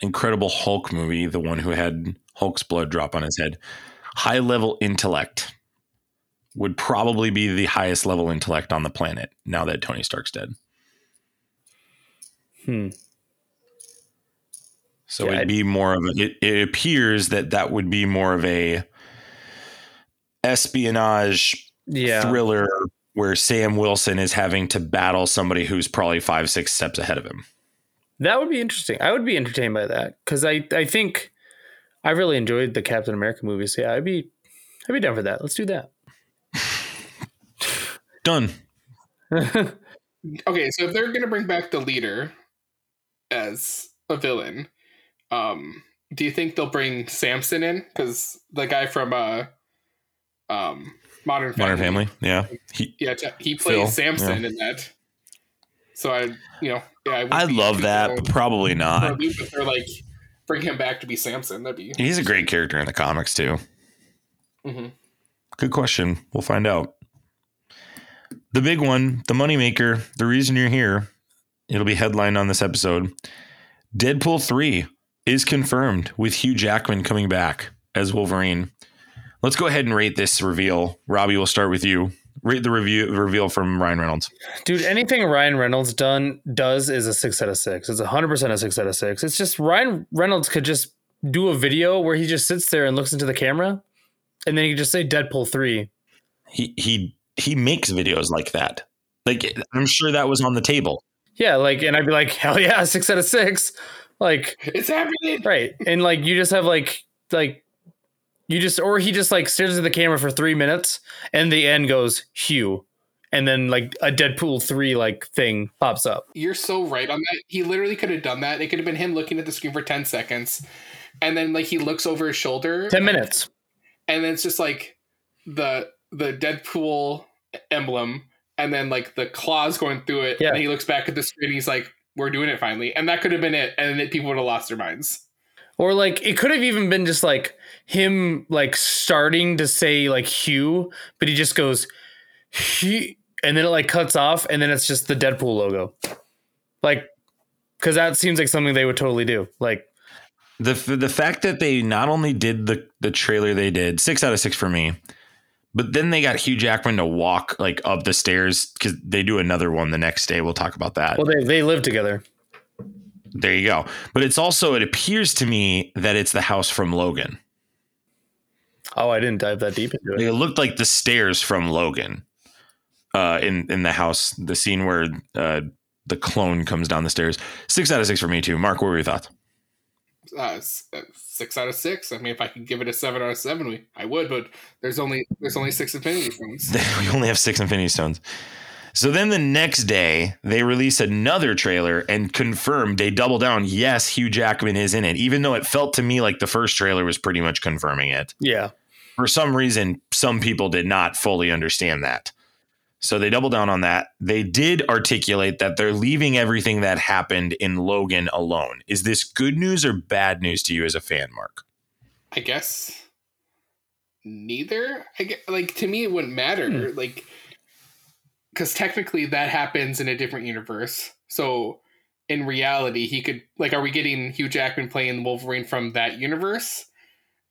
Speaker 1: Incredible Hulk movie, the one who had Hulk's blood drop on his head. High level intellect would probably be the highest level intellect on the planet now that Tony Stark's dead.
Speaker 2: Hmm.
Speaker 1: So
Speaker 2: Yeah,
Speaker 1: it'd
Speaker 2: I'd-
Speaker 1: be more of a, it, it appears that that would be more of a espionage
Speaker 2: Yeah.
Speaker 1: thriller where Sam Wilson is having to battle somebody who's probably five, six steps ahead of him.
Speaker 2: That would be interesting. I would be entertained by that because I I think I really enjoyed the Captain America movies. Yeah, I'd be I'd be down for that. Let's do that.
Speaker 1: Done.
Speaker 3: Okay, so if they're gonna bring back the leader as a villain, um, do you think they'll bring Samson in? Because the guy from uh, um, Modern Family,
Speaker 1: Modern Family. Yeah. He,
Speaker 3: yeah, he plays
Speaker 1: Phil,
Speaker 3: Samson in that. So I, you know, yeah, I,
Speaker 1: I love that, but probably not.
Speaker 3: if they're like bring him back to be Samson. That'd be.
Speaker 1: He's a great character in the comics too.
Speaker 3: Mhm.
Speaker 1: Good question. We'll find out. The big one, the moneymaker, the reason you're here, it'll be headlined on this episode. Deadpool 3 is confirmed with Hugh Jackman coming back as Wolverine. Let's go ahead and rate this reveal. Robbie, we'll start with you. Rate the review reveal from Ryan Reynolds.
Speaker 2: Dude, anything Ryan Reynolds done does is a six out of six. It's hundred percent a six out of six. It's just Ryan Reynolds could just do a video where he just sits there and looks into the camera, and then he could just say Deadpool three.
Speaker 1: He he he makes videos like that. Like I'm sure that was on the table.
Speaker 2: Yeah, like, and I'd be like, hell yeah, six out of six. Like,
Speaker 3: It's happening.
Speaker 2: right, and like you just have like like you just or he just like stares at the camera for three minutes, and the end goes Hugh, and then like a Deadpool three like thing pops up.
Speaker 3: You're so right on that. He literally could have done that. It could have been him looking at the screen for 10 seconds. And then like he looks over his shoulder
Speaker 2: Ten minutes.
Speaker 3: and then it's just like the the Deadpool emblem and then like the claws going through it.
Speaker 2: Yeah.
Speaker 3: And he looks back at the screen and he's like, We're doing it finally. And that could have been it. And then people would have lost their minds.
Speaker 2: Or like it could have even been just like him like starting to say like Hugh, but he just goes he and then it like cuts off, and then it's just the Deadpool logo, like because that seems like something they would totally do. Like
Speaker 1: the the fact that they not only did the the trailer they did six out of six for me, but then they got Hugh Jackman to walk like up the stairs because they do another one the next day. We'll talk about that.
Speaker 2: well, they they live together.
Speaker 1: there you go. But it's also it appears to me that it's the house from Logan.
Speaker 2: Oh, I didn't dive that deep into it.
Speaker 1: It looked like the stairs from Logan. Uh, in in the house, the scene where uh, the clone comes down the stairs. Six out of six for me too. Mark, what were your thoughts?
Speaker 3: Uh, uh, six out of six. I mean, if I could give it a seven out of seven, we, I would. But there's only there's only six Infinity Stones.
Speaker 1: we only have six Infinity Stones. So then the next day, they release another trailer and confirm they double down. Yes, Hugh Jackman is in it, even though it felt to me like the first trailer was pretty much confirming it.
Speaker 2: Yeah,
Speaker 1: For some reason, some people did not fully understand that. So they double down on that. They did articulate that they're leaving everything that happened in Logan alone. Is this good news or bad news to you as a fan, Mark?
Speaker 3: I guess neither. I get like to me it wouldn't matter. Like because technically that happens in a different universe. So in reality, he could like, are we getting Hugh Jackman playing Wolverine from that universe?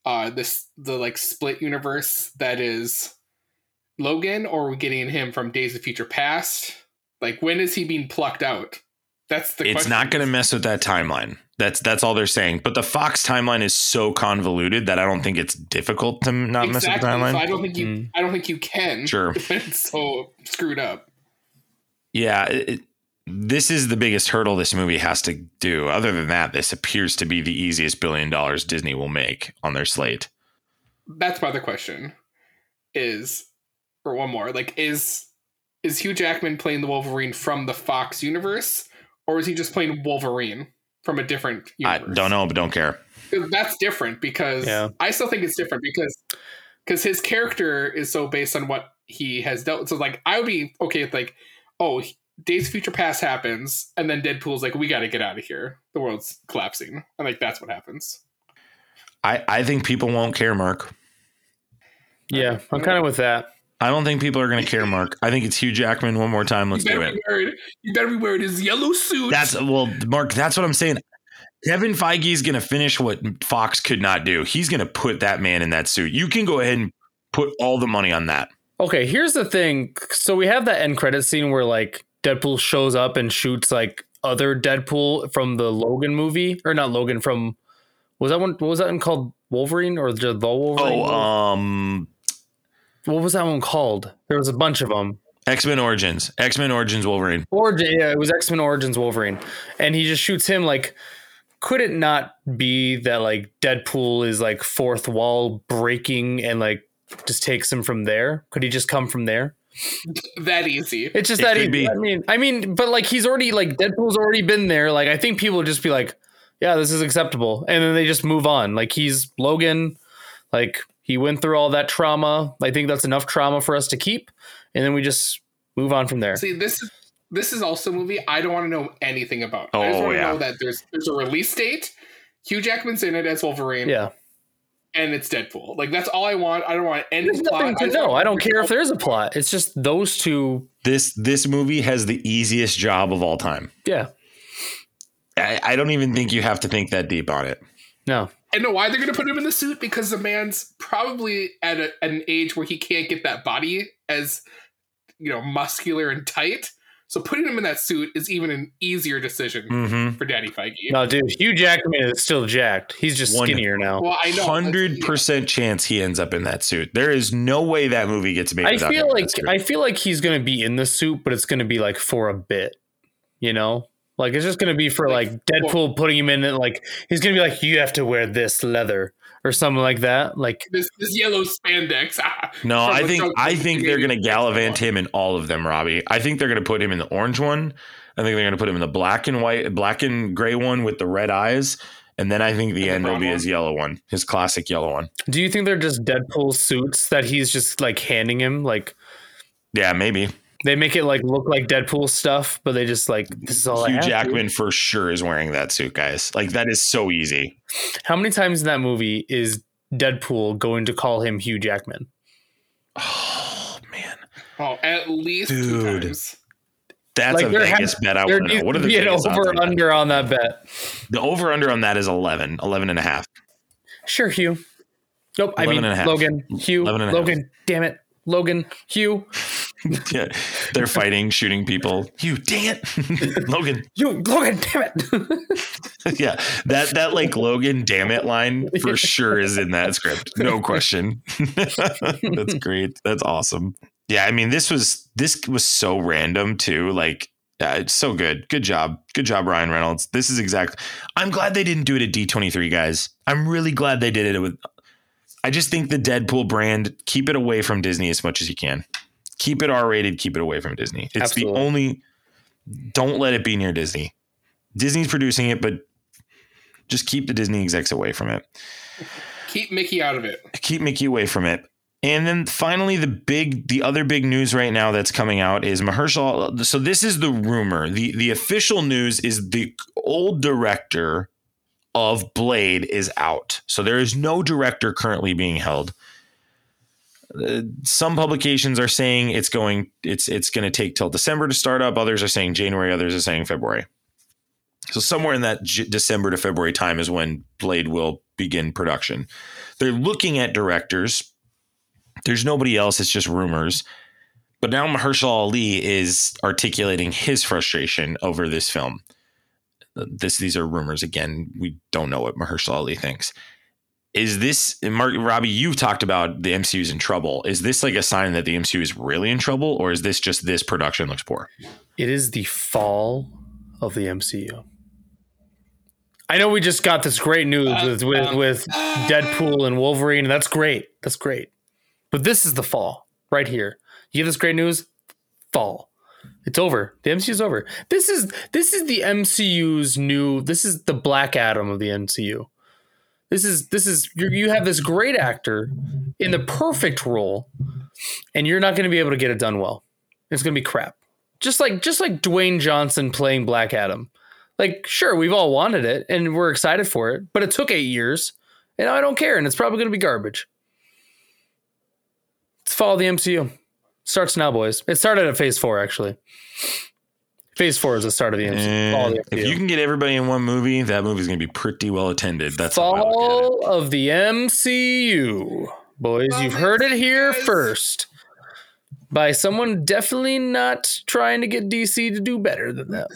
Speaker 3: Uh, this the like split universe that is Logan, or are we getting him from Days of Future Past? Like, when is he being plucked out? That's the.
Speaker 1: it's
Speaker 3: question.
Speaker 1: not going to mess with that timeline. That's that's all they're saying. But the Fox timeline is so convoluted that I don't think it's difficult to not mess with the timeline.
Speaker 3: So I don't think you.
Speaker 2: Mm.
Speaker 3: I don't think you can.
Speaker 1: Sure.
Speaker 3: when it's so screwed up.
Speaker 1: yeah, it, it- this is the biggest hurdle this movie has to do. Other than that, this appears to be the easiest billion dollars Disney will make on their slate.
Speaker 3: That's my other question. Is or one more like is is Hugh Jackman playing the Wolverine from the Fox universe, or is he just playing Wolverine from a different universe?
Speaker 1: I don't know, but don't care.
Speaker 3: Uh, that's different because
Speaker 2: Yeah.
Speaker 3: I still think it's different because because his character is so based on what he has dealt. So like I would be okay with like oh Days of Future Past happens and then Deadpool's like we got to get out of here. The world's collapsing. And like that's what happens.
Speaker 1: I, I think people won't care, Mark.
Speaker 2: yeah, I'm kind of with that.
Speaker 1: I don't think people are going to care, Mark. I think it's Hugh Jackman one more time. Let's
Speaker 3: you
Speaker 1: do
Speaker 3: better
Speaker 1: it.
Speaker 3: Wearing, you better be wearing his yellow suit.
Speaker 1: That's well, Mark. That's what I'm saying. Kevin Feige is going to finish what Fox could not do. He's going to put that man in that suit. You can go ahead and put all the money on that.
Speaker 2: Okay, here's the thing. So we have that end credit scene where like Deadpool shows up and shoots like other Deadpool from the Logan movie, or not Logan from was that one? What was that one called? Wolverine or the, the Wolverine?
Speaker 1: Oh, um,
Speaker 2: what was that one called? There was a bunch of them.
Speaker 1: X Men Origins, X Men Origins Wolverine.
Speaker 2: Origin, yeah, it was X Men Origins Wolverine, and he just shoots him. Like, could it not be that like Deadpool is like fourth wall breaking and like just takes him from there? Could he just come from there?
Speaker 3: that easy.
Speaker 2: It's just
Speaker 1: It
Speaker 2: that easy.
Speaker 1: be.
Speaker 2: I mean, I mean, but like he's already like Deadpool's already been there. Like I think people would just be like, yeah, this is acceptable, and then they just move on. Like he's Logan, like he went through all that trauma. I think that's enough trauma for us to keep, and then we just move on from there.
Speaker 3: See, this is this is also a movie I don't want to know anything about. I just
Speaker 1: Oh,
Speaker 3: want to
Speaker 1: yeah.
Speaker 3: know that there's there's a release date. Hugh Jackman's in it as Wolverine,
Speaker 2: Yeah,
Speaker 3: and it's Deadpool. Like that's all I want. I don't want any
Speaker 2: there's
Speaker 3: plot.
Speaker 2: nothing to
Speaker 3: just
Speaker 2: know. I don't care if there's a plot. It's just those two.
Speaker 1: This this movie has the easiest job of all time.
Speaker 2: Yeah,
Speaker 1: I, I don't even think you have to think that deep on it.
Speaker 2: no,
Speaker 3: I know why they're going to put him in the suit because the man's probably at, a, at an age where he can't get that body as you know muscular and tight. So putting him in that suit is even an easier decision
Speaker 1: Mm-hmm.
Speaker 3: for Daddy Feige.
Speaker 2: no, dude. Hugh Jackman is still jacked. He's just
Speaker 1: One-
Speaker 2: skinnier now.
Speaker 3: Well, I know
Speaker 1: Hundred percent chance he ends up in that suit. There is no way that movie gets made.
Speaker 2: I feel like. I feel like he's gonna be in the suit, but it's gonna be like for a bit, you know. Like it's just gonna be for
Speaker 3: Like,
Speaker 2: like, Deadpool putting him in it. Like he's gonna be like, you have to wear this leather or something like that. Like
Speaker 3: This this yellow spandex.
Speaker 1: No, I think I think they're going to gallivant him in all of them, Robbie. I think they're going to put him in the orange one. I think they're going to put him in the black and white, black and gray one with the red eyes, and then I think the
Speaker 3: And the
Speaker 1: end will be
Speaker 3: one?
Speaker 1: his yellow one, his classic yellow one.
Speaker 2: do you think they're just Deadpool suits that he's just like handing him? Like
Speaker 1: Yeah, maybe
Speaker 2: they make it like look like Deadpool stuff, but they just like this is all I
Speaker 1: Hugh
Speaker 2: have, dude.
Speaker 1: Jackman for sure is wearing that suit, guys. Like that is so easy.
Speaker 2: How many times in that movie is Deadpool going to call him Hugh Jackman?
Speaker 1: Oh man,
Speaker 3: Oh, at least two
Speaker 1: Dude.
Speaker 3: times.
Speaker 1: That's
Speaker 2: Like,
Speaker 1: a
Speaker 2: there
Speaker 1: Vegas
Speaker 2: has-
Speaker 1: bet. I want to know. What are the
Speaker 2: an over
Speaker 1: on that?
Speaker 2: under on that bet.
Speaker 1: The over under on that is 11, 11 and a half.
Speaker 2: Sure, Hugh. Nope, I mean
Speaker 1: and a half.
Speaker 2: Logan. Hugh.
Speaker 1: 11 and a half.
Speaker 2: Logan. Damn it. Logan. Hugh.
Speaker 1: Yeah, they're fighting, shooting people. You dang it, Logan.
Speaker 2: You Logan, damn it.
Speaker 1: Yeah, that that like Logan, damn it line for sure is in that script, no question. That's great. That's awesome. Yeah, I mean this was this was so random too. Like, yeah, it's so good. Good job. Good job, Ryan Reynolds. This is exact. I'm glad they didn't do it at D23, guys. I'm really glad they did it with. I just think the Deadpool brand keep it away from Disney as much as you can. Keep it R rated. Keep it away from Disney. It's
Speaker 2: Absolutely.
Speaker 1: the only. Don't let it be near Disney. Disney's producing it, but just keep the Disney execs away from it.
Speaker 3: Keep Mickey out of it.
Speaker 1: Keep Mickey away from it. And then finally, the big, the other big news right now that's coming out is Mahershala. So this is the rumor. the The official news is the old director of Blade is out. So there is no director currently being held. Some publications are saying it's going, it's it's going to take till December to start up. Others are saying January. Others are saying February. So somewhere in that J- December to February time is when Blade will begin production. They're looking at directors. There's nobody else. It's just rumors. But now Mahershala Ali is articulating his frustration over this film. This these are rumors again. We don't know what Mahershala Ali thinks. Is this Mark Robbie? You've talked about the MCU is in trouble. Is this like a sign that the MCU is really in trouble, or is this just this production looks poor?
Speaker 2: It is the fall of the MCU. I know we just got this great news uh, with with, uh, with uh. Deadpool and Wolverine, and that's great. That's great. But this is the fall right here. You get this great news? Fall. It's over. The MCU's over. This is this is the MCU's new. This is the Black Adam of the MCU. This is this is you have this great actor in the perfect role, and you're not going to be able to get it done well. It's going to be crap just like just like Dwayne Johnson playing Black Adam. Like, sure, we've all wanted it and we're excited for it, but it took eight years, and I don't care, and it's probably going to be garbage. Let's follow the MCU. Starts now, boys. It started at Phase Four, actually. Phase Four is the start of the MCU. Follow the
Speaker 1: if you can get everybody in one movie, that movie's going to be pretty well attended. That's how I look at it.
Speaker 2: Fall of the MCU, boys.
Speaker 3: Fall
Speaker 2: You've heard it here
Speaker 3: yes.
Speaker 2: first by someone definitely not trying to get DC to do better than them.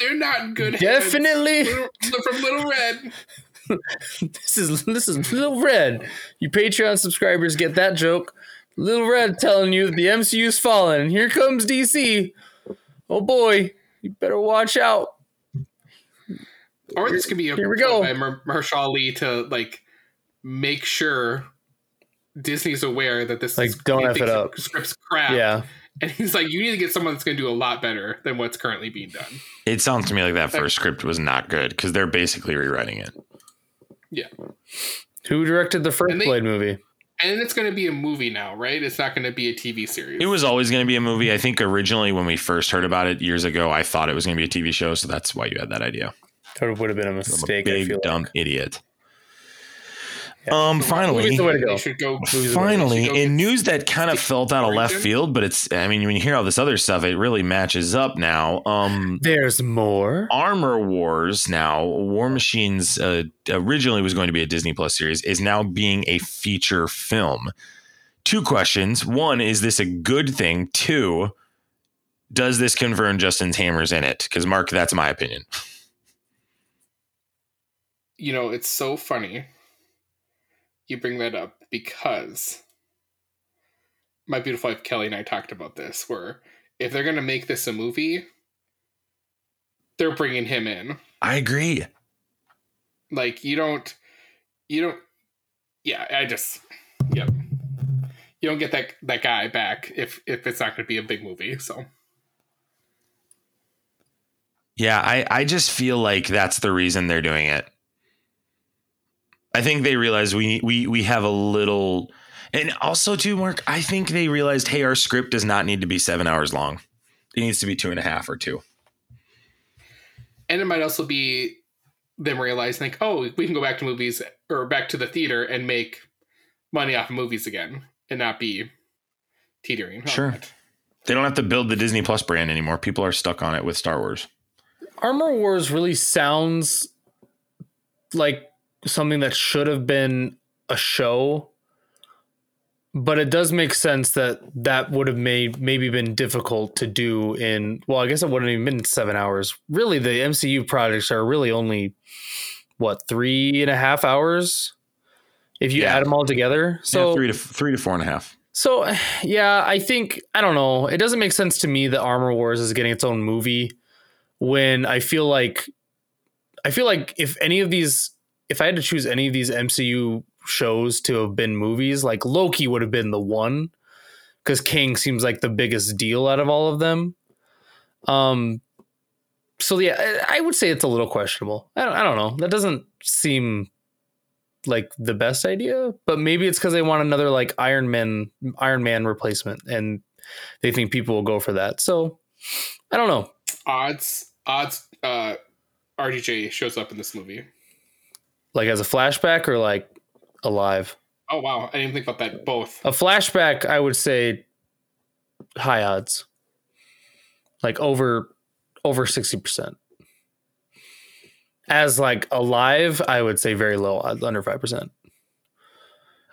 Speaker 3: They're not good. hands.
Speaker 2: Definitely.
Speaker 3: Little- from Little Red.
Speaker 2: This is this is Little Red. You Patreon subscribers get that joke. Little Red telling you that the MCU's fallen. And here comes DC. Oh boy, you better watch out.
Speaker 3: Or this could be a
Speaker 2: Here we go.
Speaker 3: by Mer- Mahershala Ali to like make sure Disney's aware that this
Speaker 2: Like,
Speaker 3: is,
Speaker 2: don't
Speaker 3: he
Speaker 2: F it up.
Speaker 3: script's crap.
Speaker 2: Yeah.
Speaker 3: and he's like, you need to get someone that's going to do a lot better than what's currently being done.
Speaker 1: It sounds to me like that first script was not good because they're basically rewriting it.
Speaker 3: Yeah,
Speaker 2: Who directed the first
Speaker 3: they-
Speaker 2: Blade movie?
Speaker 3: And it's going to be a movie now, right? It's not going to be a TV series.
Speaker 1: It was always going to be a movie. I think originally when we first heard about it years ago, I thought it was going to be a TV show. So that's why you had that idea.
Speaker 2: That would have been a
Speaker 1: I'm a
Speaker 2: mistake. I
Speaker 1: big
Speaker 2: feel
Speaker 1: dumb
Speaker 2: like.
Speaker 1: idiot.
Speaker 2: Yeah.
Speaker 1: Um, finally,
Speaker 2: the way to go.
Speaker 3: should go.
Speaker 1: finally,
Speaker 3: should go
Speaker 1: in
Speaker 3: get-
Speaker 1: news that kind of felt out of left field, but it's, I mean, when you hear all this other stuff, it really matches up now. Um,
Speaker 2: There's more.
Speaker 1: Armor Wars now, War Machines uh, originally was going to be a Disney Plus series, is now being a feature film. Two questions. One, is this a good thing? Two, does this confirm Justin Hammer's in it? Because, Mark, that's my opinion.
Speaker 3: you know, it's so funny you bring that up because my beautiful wife Kelly and I talked about this. Where if they're going to make this a movie, they're bringing him in.
Speaker 1: I agree.
Speaker 3: Like you don't, you don't. Yeah, I just, yep. You don't get that that guy back if if it's not going to be a big movie. So
Speaker 1: Yeah, I, I just feel like that's the reason they're doing it. I think they realized we we we have a little and also too, Mark, I think they realized, hey, our script does not need to be seven hours long. It needs to be two and a half or two.
Speaker 3: and it might also be them realizing like, oh, we can go back to movies or back to the theater and make money off of movies again and not be teetering.
Speaker 1: Sure.
Speaker 3: that.
Speaker 1: They don't have to build the Disney Plus brand anymore. People are stuck on it with Star Wars.
Speaker 2: Armor Wars really sounds like something that should have been a show, but it does make sense that that would have made maybe been difficult to do in. Well, I guess it wouldn't have even been seven hours. Really, the MCU projects are really only what three and a half hours if you
Speaker 1: Yeah.
Speaker 2: add them all together. So
Speaker 1: yeah, three to three to four and a half.
Speaker 2: so yeah, I think I don't know. It doesn't make sense to me that Armor Wars is getting its own movie when I feel like I feel like if any of these if I had to choose any of these MCU shows to have been movies, like Loki would have been the one because Kang seems like the biggest deal out of all of them. Um so yeah, I would say it's a little questionable. I don't, I don't know. That doesn't seem like the best idea, but maybe it's because they want another like Iron Man Iron Man replacement, and they think people will go for that. So I don't know.
Speaker 3: Odds, odds. Uh, RDJ shows up in this movie.
Speaker 2: Like as a flashback or like alive.
Speaker 3: Oh wow, I didn't think about that. Both.
Speaker 2: A flashback, I would say high odds, like over over sixty percent. As like alive, I would say very low odds, under five percent.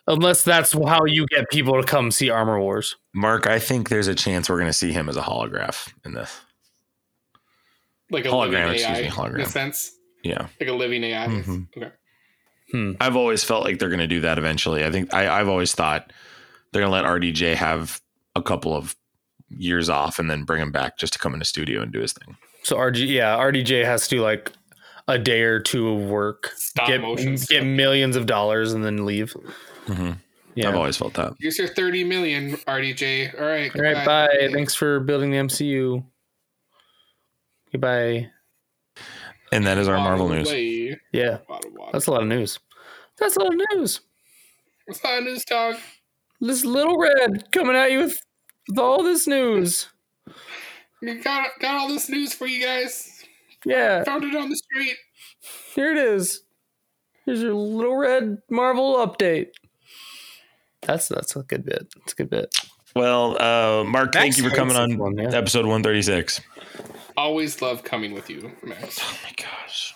Speaker 2: Unless that's how you get people to come see Armor Wars.
Speaker 1: Mark, I think there's a chance we're going to see him as a holograph in this.
Speaker 3: Like a
Speaker 1: Hologram,
Speaker 3: living
Speaker 1: excuse me, hologram.
Speaker 3: in a sense.
Speaker 1: Yeah.
Speaker 3: Like a living AI.
Speaker 1: Mhm.
Speaker 3: Okay.
Speaker 1: I've always felt like they're going to do that eventually. I think I, I've always thought they're going to let RDJ have a couple of years off and then bring him back just to come in the studio and do his thing.
Speaker 2: So RG, yeah, RDJ has to do like a day or two of work,
Speaker 3: Stop
Speaker 2: get
Speaker 3: motion
Speaker 2: get millions of dollars, and then leave.
Speaker 1: Mhm.
Speaker 2: Yeah.
Speaker 1: I've always felt that.
Speaker 3: Here's your 30 million, RDJ. All right.
Speaker 2: All right,
Speaker 3: goodbye.
Speaker 2: bye. Thanks for building the MCU. Goodbye.
Speaker 1: And that is our Marvel news.
Speaker 3: way.
Speaker 2: Yeah, that's a lot of news. That's a lot of news.
Speaker 3: What's that news talk?
Speaker 2: This little red coming at you with, with all this news.
Speaker 3: We got got all this news for you guys.
Speaker 2: Yeah,
Speaker 3: Found it on the street.
Speaker 2: here it is. Here's your little red Marvel update. That's that's a good bit. That's a good bit.
Speaker 1: Well, uh, Mark, thank you for coming on
Speaker 2: one, yeah.
Speaker 1: episode 136.
Speaker 3: Always love coming with you, Max.
Speaker 1: Oh my gosh.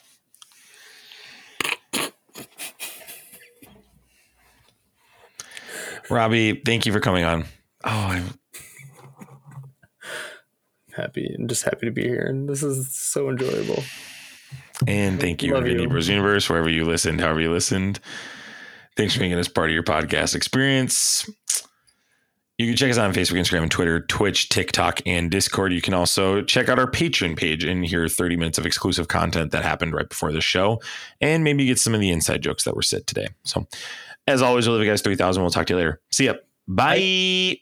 Speaker 1: Robbie, thank you for coming on. Oh, I'm,
Speaker 2: Happy. I'm just happy to be here, and this is so enjoyable.
Speaker 1: and thank you,
Speaker 2: Love
Speaker 1: Infinity
Speaker 2: you.
Speaker 1: Bros Universe, wherever you listened, however you listened. Thanks for making us part of your podcast experience. You can check us out on Facebook, Instagram, and Twitter, Twitch, TikTok, and Discord. You can also check out our Patreon page and hear 30 minutes of exclusive content that happened right before the show, and maybe get some of the inside jokes that were said today. So, as always, we'll leave you guys 3000. We'll talk to you later. See ya. Bye.